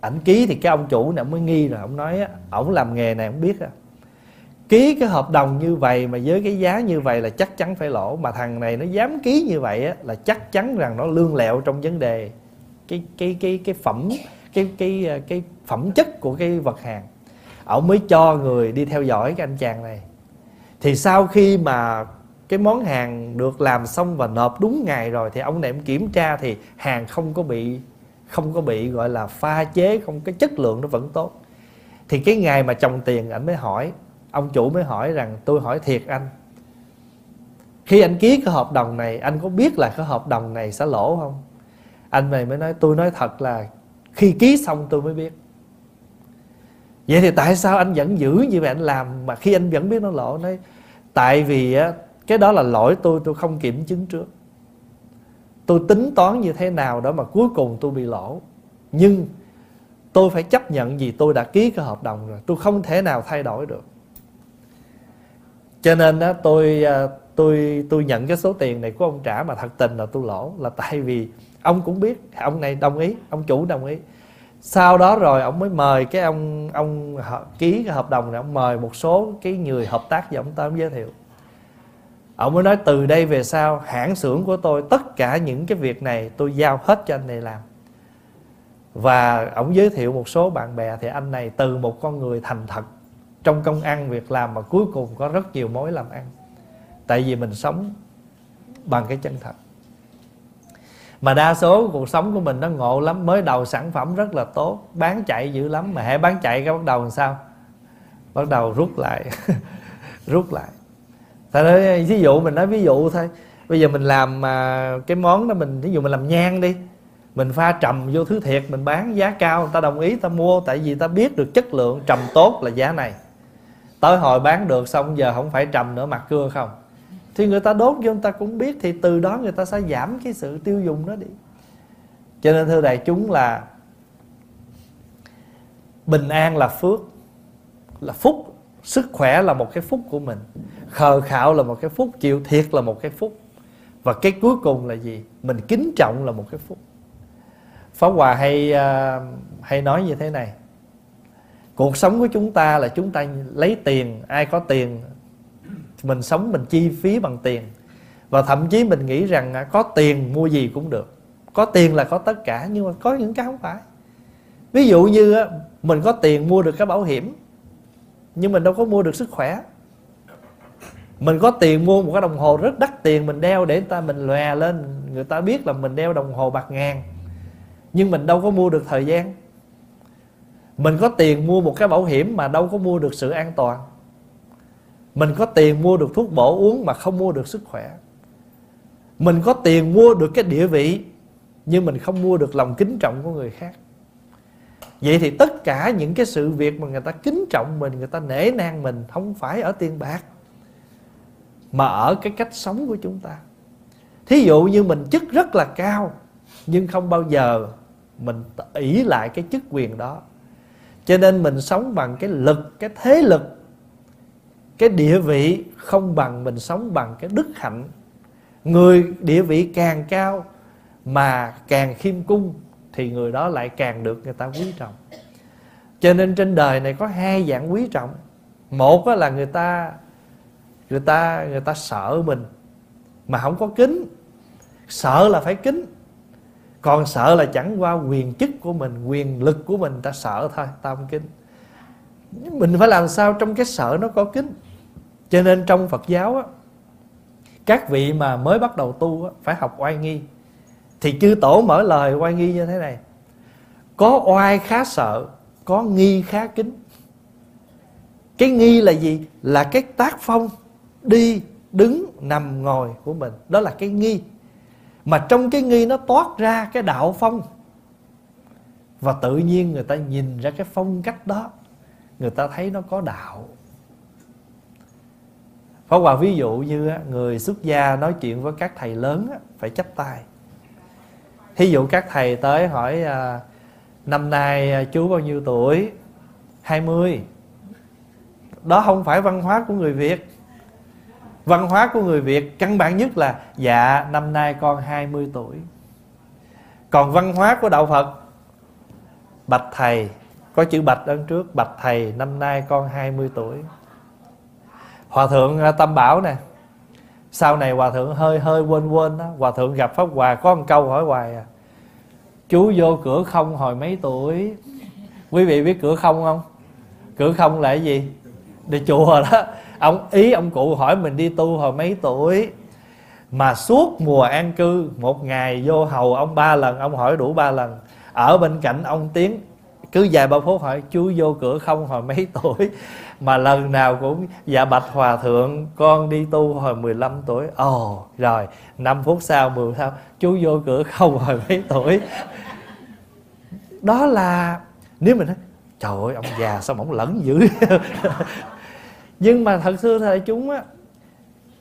Ảnh ký thì cái ông chủ này mới nghi rồi, ông nói á, ổng làm nghề này không biết á. Ký cái hợp đồng như vậy mà với cái giá như vậy là chắc chắn phải lỗ, mà thằng này nó dám ký như vậy á, là chắc chắn rằng nó lương lẹo trong vấn đề cái cái cái cái phẩm, cái cái à, cái phẩm chất của cái vật hàng. Ông mới cho người đi theo dõi cái anh chàng này. Thì sau khi mà cái món hàng được làm xong và nộp đúng ngày rồi thì ông này ông kiểm tra thì hàng không có bị, không có bị, gọi là, pha chế, không cái chất lượng nó vẫn tốt. Thì cái ngày mà chồng tiền anh mới hỏi, ông chủ mới hỏi rằng, tôi hỏi thiệt anh, khi anh ký cái hợp đồng này, anh có biết là cái hợp đồng này sẽ lỗ không? Anh này mới nói, tôi nói thật là khi ký xong tôi mới biết vậy thì tại sao anh vẫn giữ như vậy anh làm mà khi anh vẫn biết nó lộ nói tại vì á, cái đó là lỗi tôi tôi không kiểm chứng trước. Tôi tính toán như thế nào đó mà cuối cùng tôi bị lỗ. Nhưng tôi phải chấp nhận vì tôi đã ký cái hợp đồng rồi. Tôi không thể nào thay đổi được. Cho nên đó tôi à, tôi tôi nhận cái số tiền này của ông trả mà thật tình là tôi lỗ. Là tại vì ông cũng biết, ông này đồng ý, ông chủ đồng ý sau đó rồi ông mới mời cái ông ông ký cái hợp đồng này, ông mời một số cái người hợp tác với ông ta ông giới thiệu. Ông mới nói, từ đây về sau, hãng xưởng của tôi, tất cả những cái việc này tôi giao hết cho anh này làm. Và ông giới thiệu một số bạn bè, thì anh này từ một con người thành thật, trong công ăn, việc làm, mà cuối cùng có rất nhiều mối làm ăn. Tại vì mình sống bằng cái chân thật mà đa số cuộc sống của mình nó ngộ lắm, mới đầu sản phẩm rất là tốt, bán chạy dữ lắm. Mà hãy bán chạy cái bắt đầu làm sao? Bắt đầu rút lại rút lại. Tại nói ví dụ mình nói ví dụ thôi. Bây giờ mình làm mà cái món đó mình ví dụ mình làm nhang đi, mình pha trầm vô thứ thiệt, mình bán giá cao, người ta đồng ý, ta mua, tại vì ta biết được chất lượng, trầm tốt là giá này. Tới hồi bán được xong, giờ không phải trầm nữa, mặt cưa không thì người ta đốt vô người ta cũng biết thì từ đó người ta sẽ giảm cái sự tiêu dùng đó đi. Cho nên thưa đại chúng là bình an là phước là phúc. Sức khỏe là một cái phúc của mình khờ khạo là một cái phúc chịu thiệt là một cái phúc. Và cái cuối cùng là gì? Mình kính trọng là một cái phúc. Pháp hòa hay uh, hay nói như thế này. Cuộc sống của chúng ta là chúng ta lấy tiền ai có tiền mình sống mình chi phí bằng tiền. Và thậm chí mình nghĩ rằng à, có tiền mua gì cũng được. Có tiền là có tất cả, nhưng mà có những cái không phải. Ví dụ như mình có tiền mua được cái bảo hiểm, nhưng mình đâu có mua được sức khỏe. Mình có tiền mua một cái đồng hồ rất đắt tiền mình đeo để người ta mình lòe lên, người ta biết là mình đeo đồng hồ bạc ngàn, nhưng mình đâu có mua được thời gian. Mình có tiền mua một cái bảo hiểm mà đâu có mua được sự an toàn mình có tiền mua được thuốc bổ uống mà không mua được sức khỏe. Mình có tiền mua được cái địa vị, nhưng mình không mua được lòng kính trọng của người khác. Vậy thì tất cả những cái sự việc mà người ta kính trọng mình, người ta nể nang mình không phải ở tiền bạc, mà ở cái cách sống của chúng ta. Thí dụ như mình chức rất là cao, nhưng không bao giờ mình ỷ lại cái chức quyền đó. Cho nên mình sống bằng cái lực, cái thế lực cái địa vị không bằng mình sống bằng cái đức hạnh. Người địa vị càng cao mà càng khiêm cung thì người đó lại càng được người ta quý trọng. Cho nên trên đời này có hai dạng quý trọng. Một là người ta người ta người ta sợ mình mà không có kính. Sợ là phải kính. Còn sợ là chẳng qua quyền chức của mình, quyền lực của mình ta sợ thôi ta không kính. Mình phải làm sao trong cái sợ nó có kính? Cho nên trong phật giáo á các vị mà mới bắt đầu tu á, phải học oai nghi. Thì chư tổ mở lời oai nghi như thế này. Có oai khá sợ có nghi khá kính. Cái nghi là gì? Là cái tác phong đi đứng nằm ngồi của mình. Đó là cái nghi. Mà trong cái nghi nó toát ra cái đạo phong. Và tự nhiên người ta nhìn ra cái phong cách đó. Người ta thấy nó có đạo. Phó Hòa ví dụ như người xuất gia nói chuyện với các thầy lớn phải chấp tay. Thí dụ các thầy tới hỏi à, Năm nay à, chú bao nhiêu tuổi? 20 Đó không phải văn hóa của người Việt. Văn hóa của người Việt căn bản nhất là Dạ năm nay con 20 tuổi. Còn văn hóa của Đạo Phật, Bạch Thầy, Có chữ Bạch ở trước, Bạch Thầy, năm nay con 20 tuổi. Hòa Thượng à, Tâm Bảo nè. Sau này Hòa Thượng hơi hơi quên quên đó. Hòa Thượng gặp Pháp Hòa có một câu hỏi hoài à. Chú vô cửa không hồi mấy tuổi? Quý vị biết cửa không không? Cửa không là cái gì? Đi chùa đó. Ông, ý ông cụ hỏi mình đi tu hồi mấy tuổi? Mà suốt mùa an cư, một ngày vô hầu ông ba lần, ông hỏi đủ ba lần. Ở bên cạnh ông tiến cứ vài ba phút hỏi chú vô cửa không hồi mấy tuổi? Mà lần nào cũng dạ bạch hòa thượng con đi tu hồi 15 tuổi. Ồ oh, rồi 5 phút sau 10 sau chú vô cửa không hồi mấy tuổi? Đó là nếu mình nói trời ơi ông già sao ổng lẫn dữ nhưng mà thật sự thầy chúng á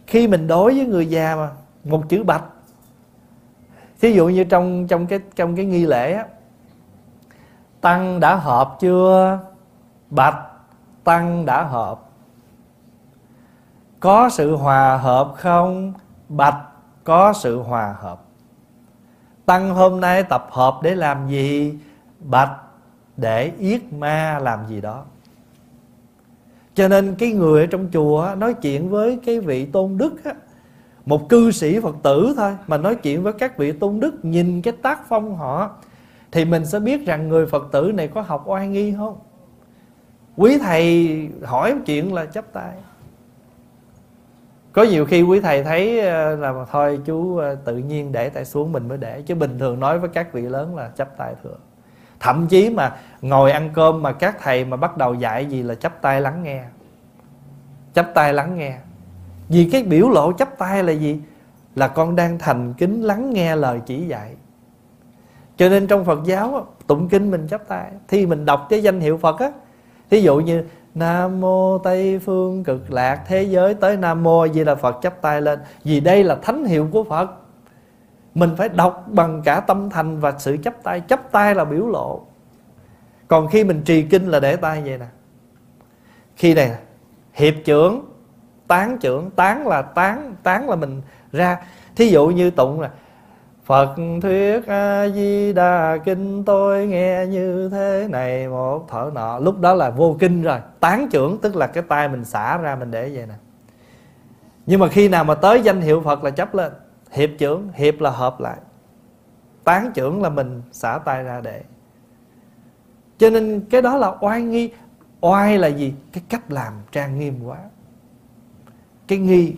khi mình đối với người già mà một chữ bạch thí dụ như trong trong cái trong cái nghi lễ á tăng đã hợp chưa? Bạch tăng đã hợp. Có sự hòa hợp không? Bạch có sự hòa hợp. Tăng hôm nay tập hợp để làm gì? Bạch để yết ma làm gì đó. Cho nên cái người ở trong chùa nói chuyện với cái vị tôn đức á, một cư sĩ phật tử thôi mà nói chuyện với các vị tôn đức nhìn cái tác phong họ thì mình sẽ biết rằng người phật tử này có học oai nghi không? Quý thầy hỏi chuyện là chấp tay. Có nhiều khi quý thầy thấy ờ, là thôi chú ờ, tự nhiên để tay xuống mình mới để. Chứ bình thường nói với các vị lớn là chấp tay thừa thậm chí mà ngồi ăn cơm mà các thầy mà bắt đầu dạy gì là chấp tay lắng nghe. Chấp tay lắng nghe. Vì cái biểu lộ chấp tay là gì? Là con đang thành kính lắng nghe lời chỉ dạy cho nên trong phật giáo tụng kinh mình chắp tay. Thì mình đọc cái danh hiệu phật á. Thí dụ như, Nam mô Tây phương cực lạc, thế giới tới Nam mô. Di là Phật chắp tay lên. Vì đây là thánh hiệu của Phật. Mình phải đọc bằng cả tâm thành và sự chấp tay. Chấp tay là biểu lộ. Còn khi mình trì kinh là để tay vậy nè. Khi này, hiệp trưởng, Tán trưởng, Tán là tán Tán là mình ra. Thí dụ như tụng là Phật thuyết A Di Đà kinh, tôi nghe như thế này một thở nọ. Lúc đó là vô kinh rồi, tán trưởng, tức là cái tay mình xả ra mình để vậy nè. Nhưng mà khi nào mà tới danh hiệu Phật là chấp lên. Hiệp trưởng, hiệp là hợp lại. Tán trưởng là mình xả tay ra để. Cho nên cái đó là oai nghi. Oai là gì? Cái cách làm trang nghiêm quá. Cái nghi.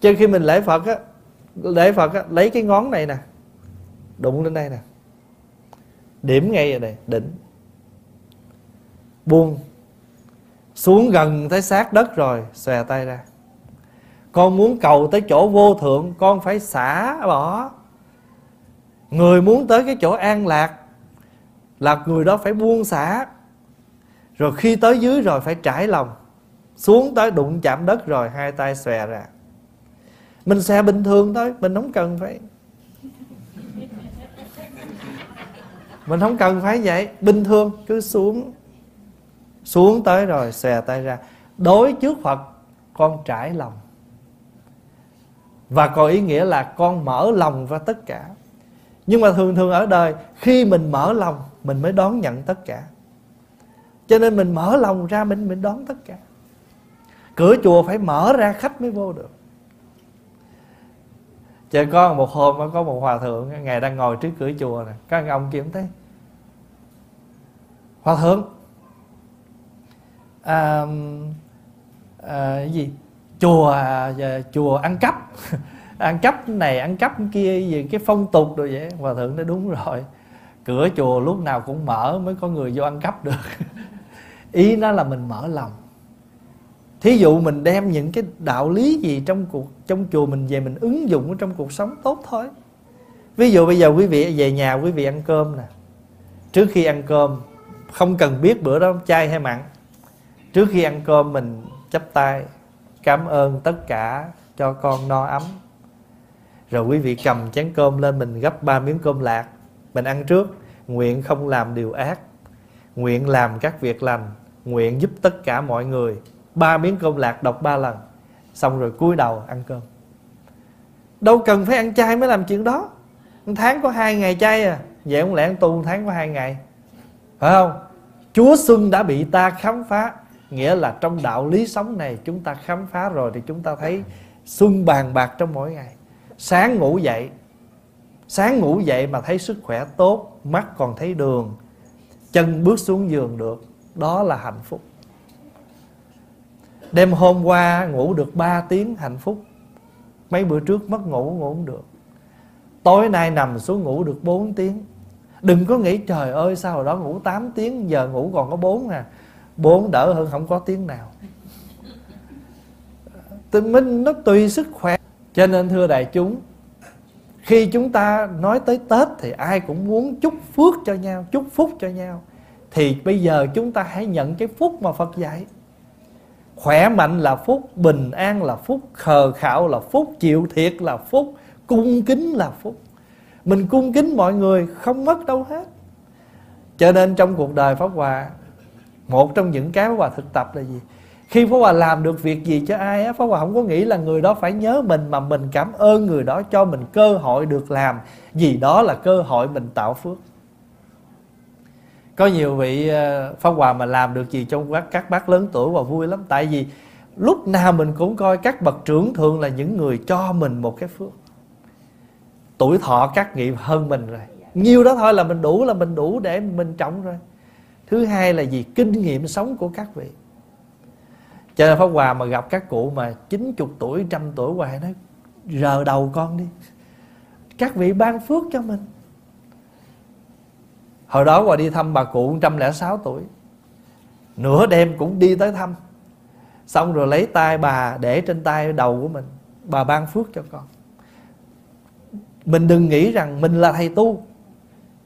Cho khi mình lễ Phật á lễ Phật á, lấy cái ngón này nè đụng lên đây nè. Điểm ngay ở đây đỉnh. Buông. Xuống gần tới sát đất rồi xòe tay ra. Con muốn cầu tới chỗ vô thượng con phải xả bỏ. Người muốn tới cái chỗ an lạc là người đó phải buông xả. Rồi khi tới dưới rồi phải trải lòng. Xuống tới đụng chạm đất rồi hai tay xòe ra mình xe bình thường thôi, mình không cần phải mình không cần phải vậy. Bình thường, cứ xuống xuống tới rồi xòe tay ra. Đối trước phật, con trải lòng. Và có ý nghĩa là con mở lòng ra tất cả. Nhưng mà thường thường ở đời, khi mình mở lòng, mình mới đón nhận tất cả. Cho nên mình mở lòng ra, mình mình đón tất cả. Cửa chùa phải mở ra, khách mới vô được. Chứ có một hôm có một hòa thượng Ngài đang ngồi trước cửa chùa này Các ông kiếm thấy. Hòa thượng. À, à, gì? Chùa à, chùa ăn cắp. Ăn cắp này ăn cắp kia gì cái phong tục rồi vậy. Hòa thượng nói đúng rồi. Cửa chùa lúc nào cũng mở mới có người vô ăn cắp được. Ý nó là mình mở lòng thí dụ mình đem những cái đạo lý gì trong cuộc, trong chùa mình về mình ứng dụng trong cuộc sống tốt thôi. Ví dụ bây giờ quý vị về nhà, quý vị ăn cơm nè. Trước khi ăn cơm, không cần biết bữa đó chay hay mặn. Trước khi ăn cơm mình chắp tay, cảm ơn tất cả cho con no ấm. Rồi quý vị cầm chén cơm lên mình gấp ba miếng cơm lạc. Mình ăn trước, nguyện không làm điều ác. Nguyện làm các việc lành. Nguyện giúp tất cả mọi người ba miếng cơm lạc đọc ba lần. Xong rồi cúi đầu ăn cơm. Đâu cần phải ăn chay mới làm chuyện đó. Một tháng có hai ngày chay à. Vậy không lẽ tu một tháng có hai ngày? Phải không? Chúa xuân đã bị ta khám phá. Nghĩa là trong đạo lý sống này chúng ta khám phá rồi thì chúng ta thấy xuân bàn bạc trong mỗi ngày. Sáng ngủ dậy. Sáng ngủ dậy mà thấy sức khỏe tốt, mắt còn thấy đường, chân bước xuống giường được. Đó là hạnh phúc. Đêm hôm qua ngủ được 3 tiếng hạnh phúc. Mấy bữa trước mất ngủ ngủ không được. Tối nay nằm xuống ngủ được 4 tiếng. Đừng có nghĩ, trời ơi, sao hồi đó ngủ 8 tiếng, giờ ngủ còn có 4 à. 4 đỡ hơn không có tiếng nào. Tình minh nó tùy sức khỏe. Cho nên, thưa đại chúng, khi chúng ta nói tới tết thì ai cũng muốn chúc phước cho nhau, chúc phúc cho nhau. Thì bây giờ chúng ta hãy nhận cái phúc mà phật dạy khỏe mạnh là phúc, bình an là phúc, khờ khạo là phúc, chịu thiệt là phúc, cung kính là phúc. Mình cung kính mọi người không mất đâu hết. Cho nên trong cuộc đời pháp hòa, một trong những cái pháp hòa thực tập là gì? Khi Pháp Hòa làm được việc gì cho ai á, Pháp Hòa không có nghĩ là người đó phải nhớ mình, Mà mình cảm ơn người đó cho mình cơ hội được làm Vì đó là cơ hội mình tạo phước. Có nhiều vị phong Pháp Hòa mà làm được gì trong các, bác lớn tuổi và vui lắm. Tại vì lúc nào mình cũng coi các bậc trưởng thường là những người cho mình một cái phước. Tuổi thọ các nghiệp hơn mình rồi. Nhiêu đó thôi là mình đủ là mình đủ để mình trọng rồi. Thứ hai là gì? Kinh nghiệm sống của các vị. Cho nên Pháp Hòa mà gặp các cụ mà 90 tuổi, trăm tuổi hoài nói Rờ đầu con đi. Các vị ban phước cho mình. Hồi đó qua đi thăm bà cụ 106 tuổi. Nửa đêm cũng đi tới thăm. Xong rồi lấy tay bà để trên tay đầu của mình. Bà ban phước cho con. Mình đừng nghĩ rằng mình là thầy tu.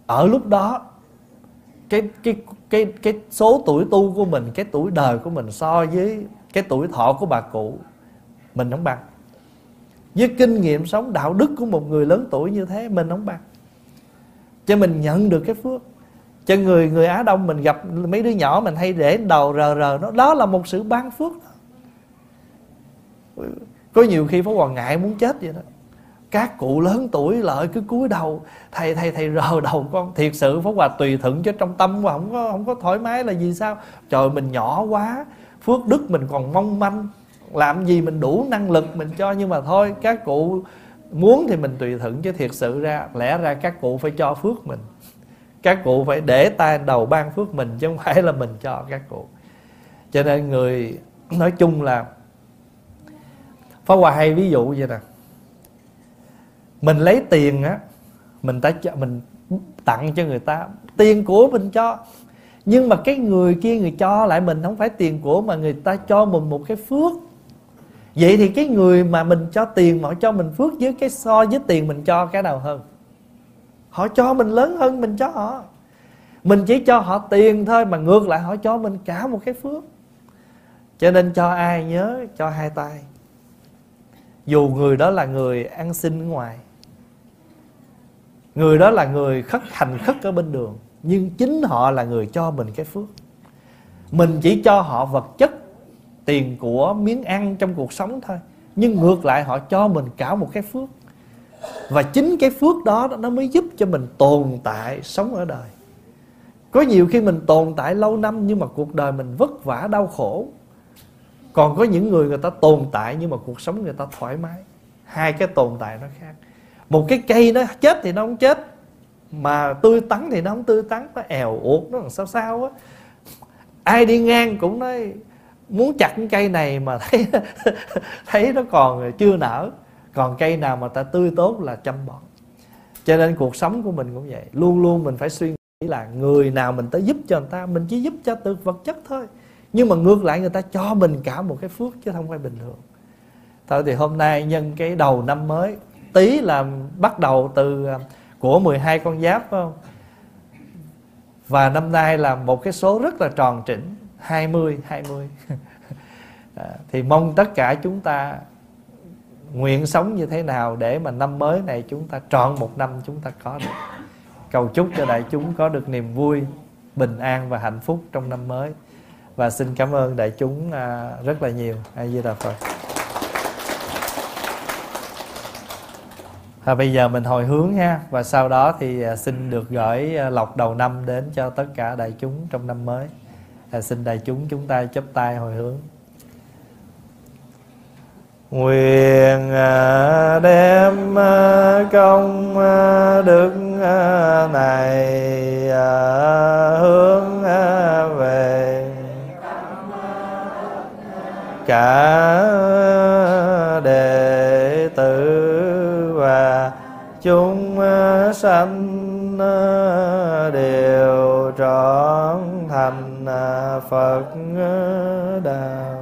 Ở lúc đó, cái cái cái cái số tuổi tu của mình, cái tuổi đời của mình so với cái tuổi thọ của bà cụ, mình không bằng. Với kinh nghiệm sống đạo đức của một người lớn tuổi như thế, mình không bằng. Cho mình nhận được cái phước cho người người Á Đông mình gặp mấy đứa nhỏ mình hay để đầu rờ rờ nó, đó là một sự ban phước đó. có nhiều khi Pháp Hoàng ngại muốn chết vậy đó. Các cụ lớn tuổi lợi cứ cúi đầu, thầy thầy thầy rờ đầu con. Thiệt sự Pháp Hòa tùy thuận cho trong tâm mà không có không có thoải mái là gì sao? Trời, mình nhỏ quá, phước đức mình còn mong manh. Làm gì mình đủ năng lực mình cho, nhưng mà thôi, các cụ muốn thì mình tùy thuận chứ thiệt sự ra, lẽ ra các cụ phải cho phước mình các cụ phải để tay đầu ban phước mình chứ không phải là mình cho các cụ. Cho nên người nói chung là Pháp Hòa hay ví dụ vậy nè. Mình lấy tiền á, Mình ta cho, mình tặng cho người ta, Tiền của mình cho. Nhưng mà cái người kia người cho lại mình không phải tiền của mà người ta cho mình một cái phước. Vậy thì cái người mà mình cho tiền mà cho mình phước với cái so với tiền mình cho cái nào hơn? Họ cho mình lớn hơn mình cho họ. Mình chỉ cho họ tiền thôi mà ngược lại họ cho mình cả một cái phước. Cho nên cho ai nhớ, cho hai tay. Dù người đó là người ăn xin ngoài, người đó là người khất hành khất ở bên đường, nhưng chính họ là người cho mình cái phước. Mình chỉ cho họ vật chất, tiền của, miếng ăn trong cuộc sống thôi, nhưng ngược lại họ cho mình cả một cái phước và chính cái phước đó nó mới giúp cho mình tồn tại sống ở đời. Có nhiều khi mình tồn tại lâu năm nhưng mà cuộc đời mình vất vả, đau khổ. Còn có những người người ta tồn tại nhưng mà cuộc sống người ta thoải mái. Hai cái tồn tại nó khác. Một cái cây nó chết thì nó không chết, mà tươi tắn thì nó không tươi tắn, nó èo uột, nó làm sao sao á. Ai đi ngang cũng nói, muốn chặt cái cây này mà thấy thấy nó còn chưa nở còn cây nào mà ta tươi tốt là chăm bón cho nên cuộc sống của mình cũng vậy. Luôn luôn mình phải suy nghĩ là người nào mình tới giúp cho người ta mình chỉ giúp cho từ vật chất thôi. Nhưng mà ngược lại người ta cho mình cả một cái phước chứ không phải bình thường. Thôi thì hôm nay nhân cái đầu năm mới tí là bắt đầu từ à, của 12 con giáp phải không? Và năm nay là một cái số rất là tròn chỉnh 20 20 à, Thì mong tất cả chúng ta Nguyện sống như thế nào Để mà năm mới này chúng ta trọn một năm chúng ta có được? Cầu chúc cho đại chúng có được niềm vui Bình an và hạnh phúc trong năm mới. Và xin cảm ơn đại chúng à, rất là nhiều. A Di Đà Phật. À, bây giờ mình hồi hướng ha. Và sau đó thì à, xin được gửi à, lọc đầu năm đến cho tất cả đại chúng trong năm mới. À, xin đại chúng chúng ta chấp tay hồi hướng nguyện à, đem à, công à, đức này hướng về. Cả đệ tử và chúng sanh đều trọn thành phật đạo.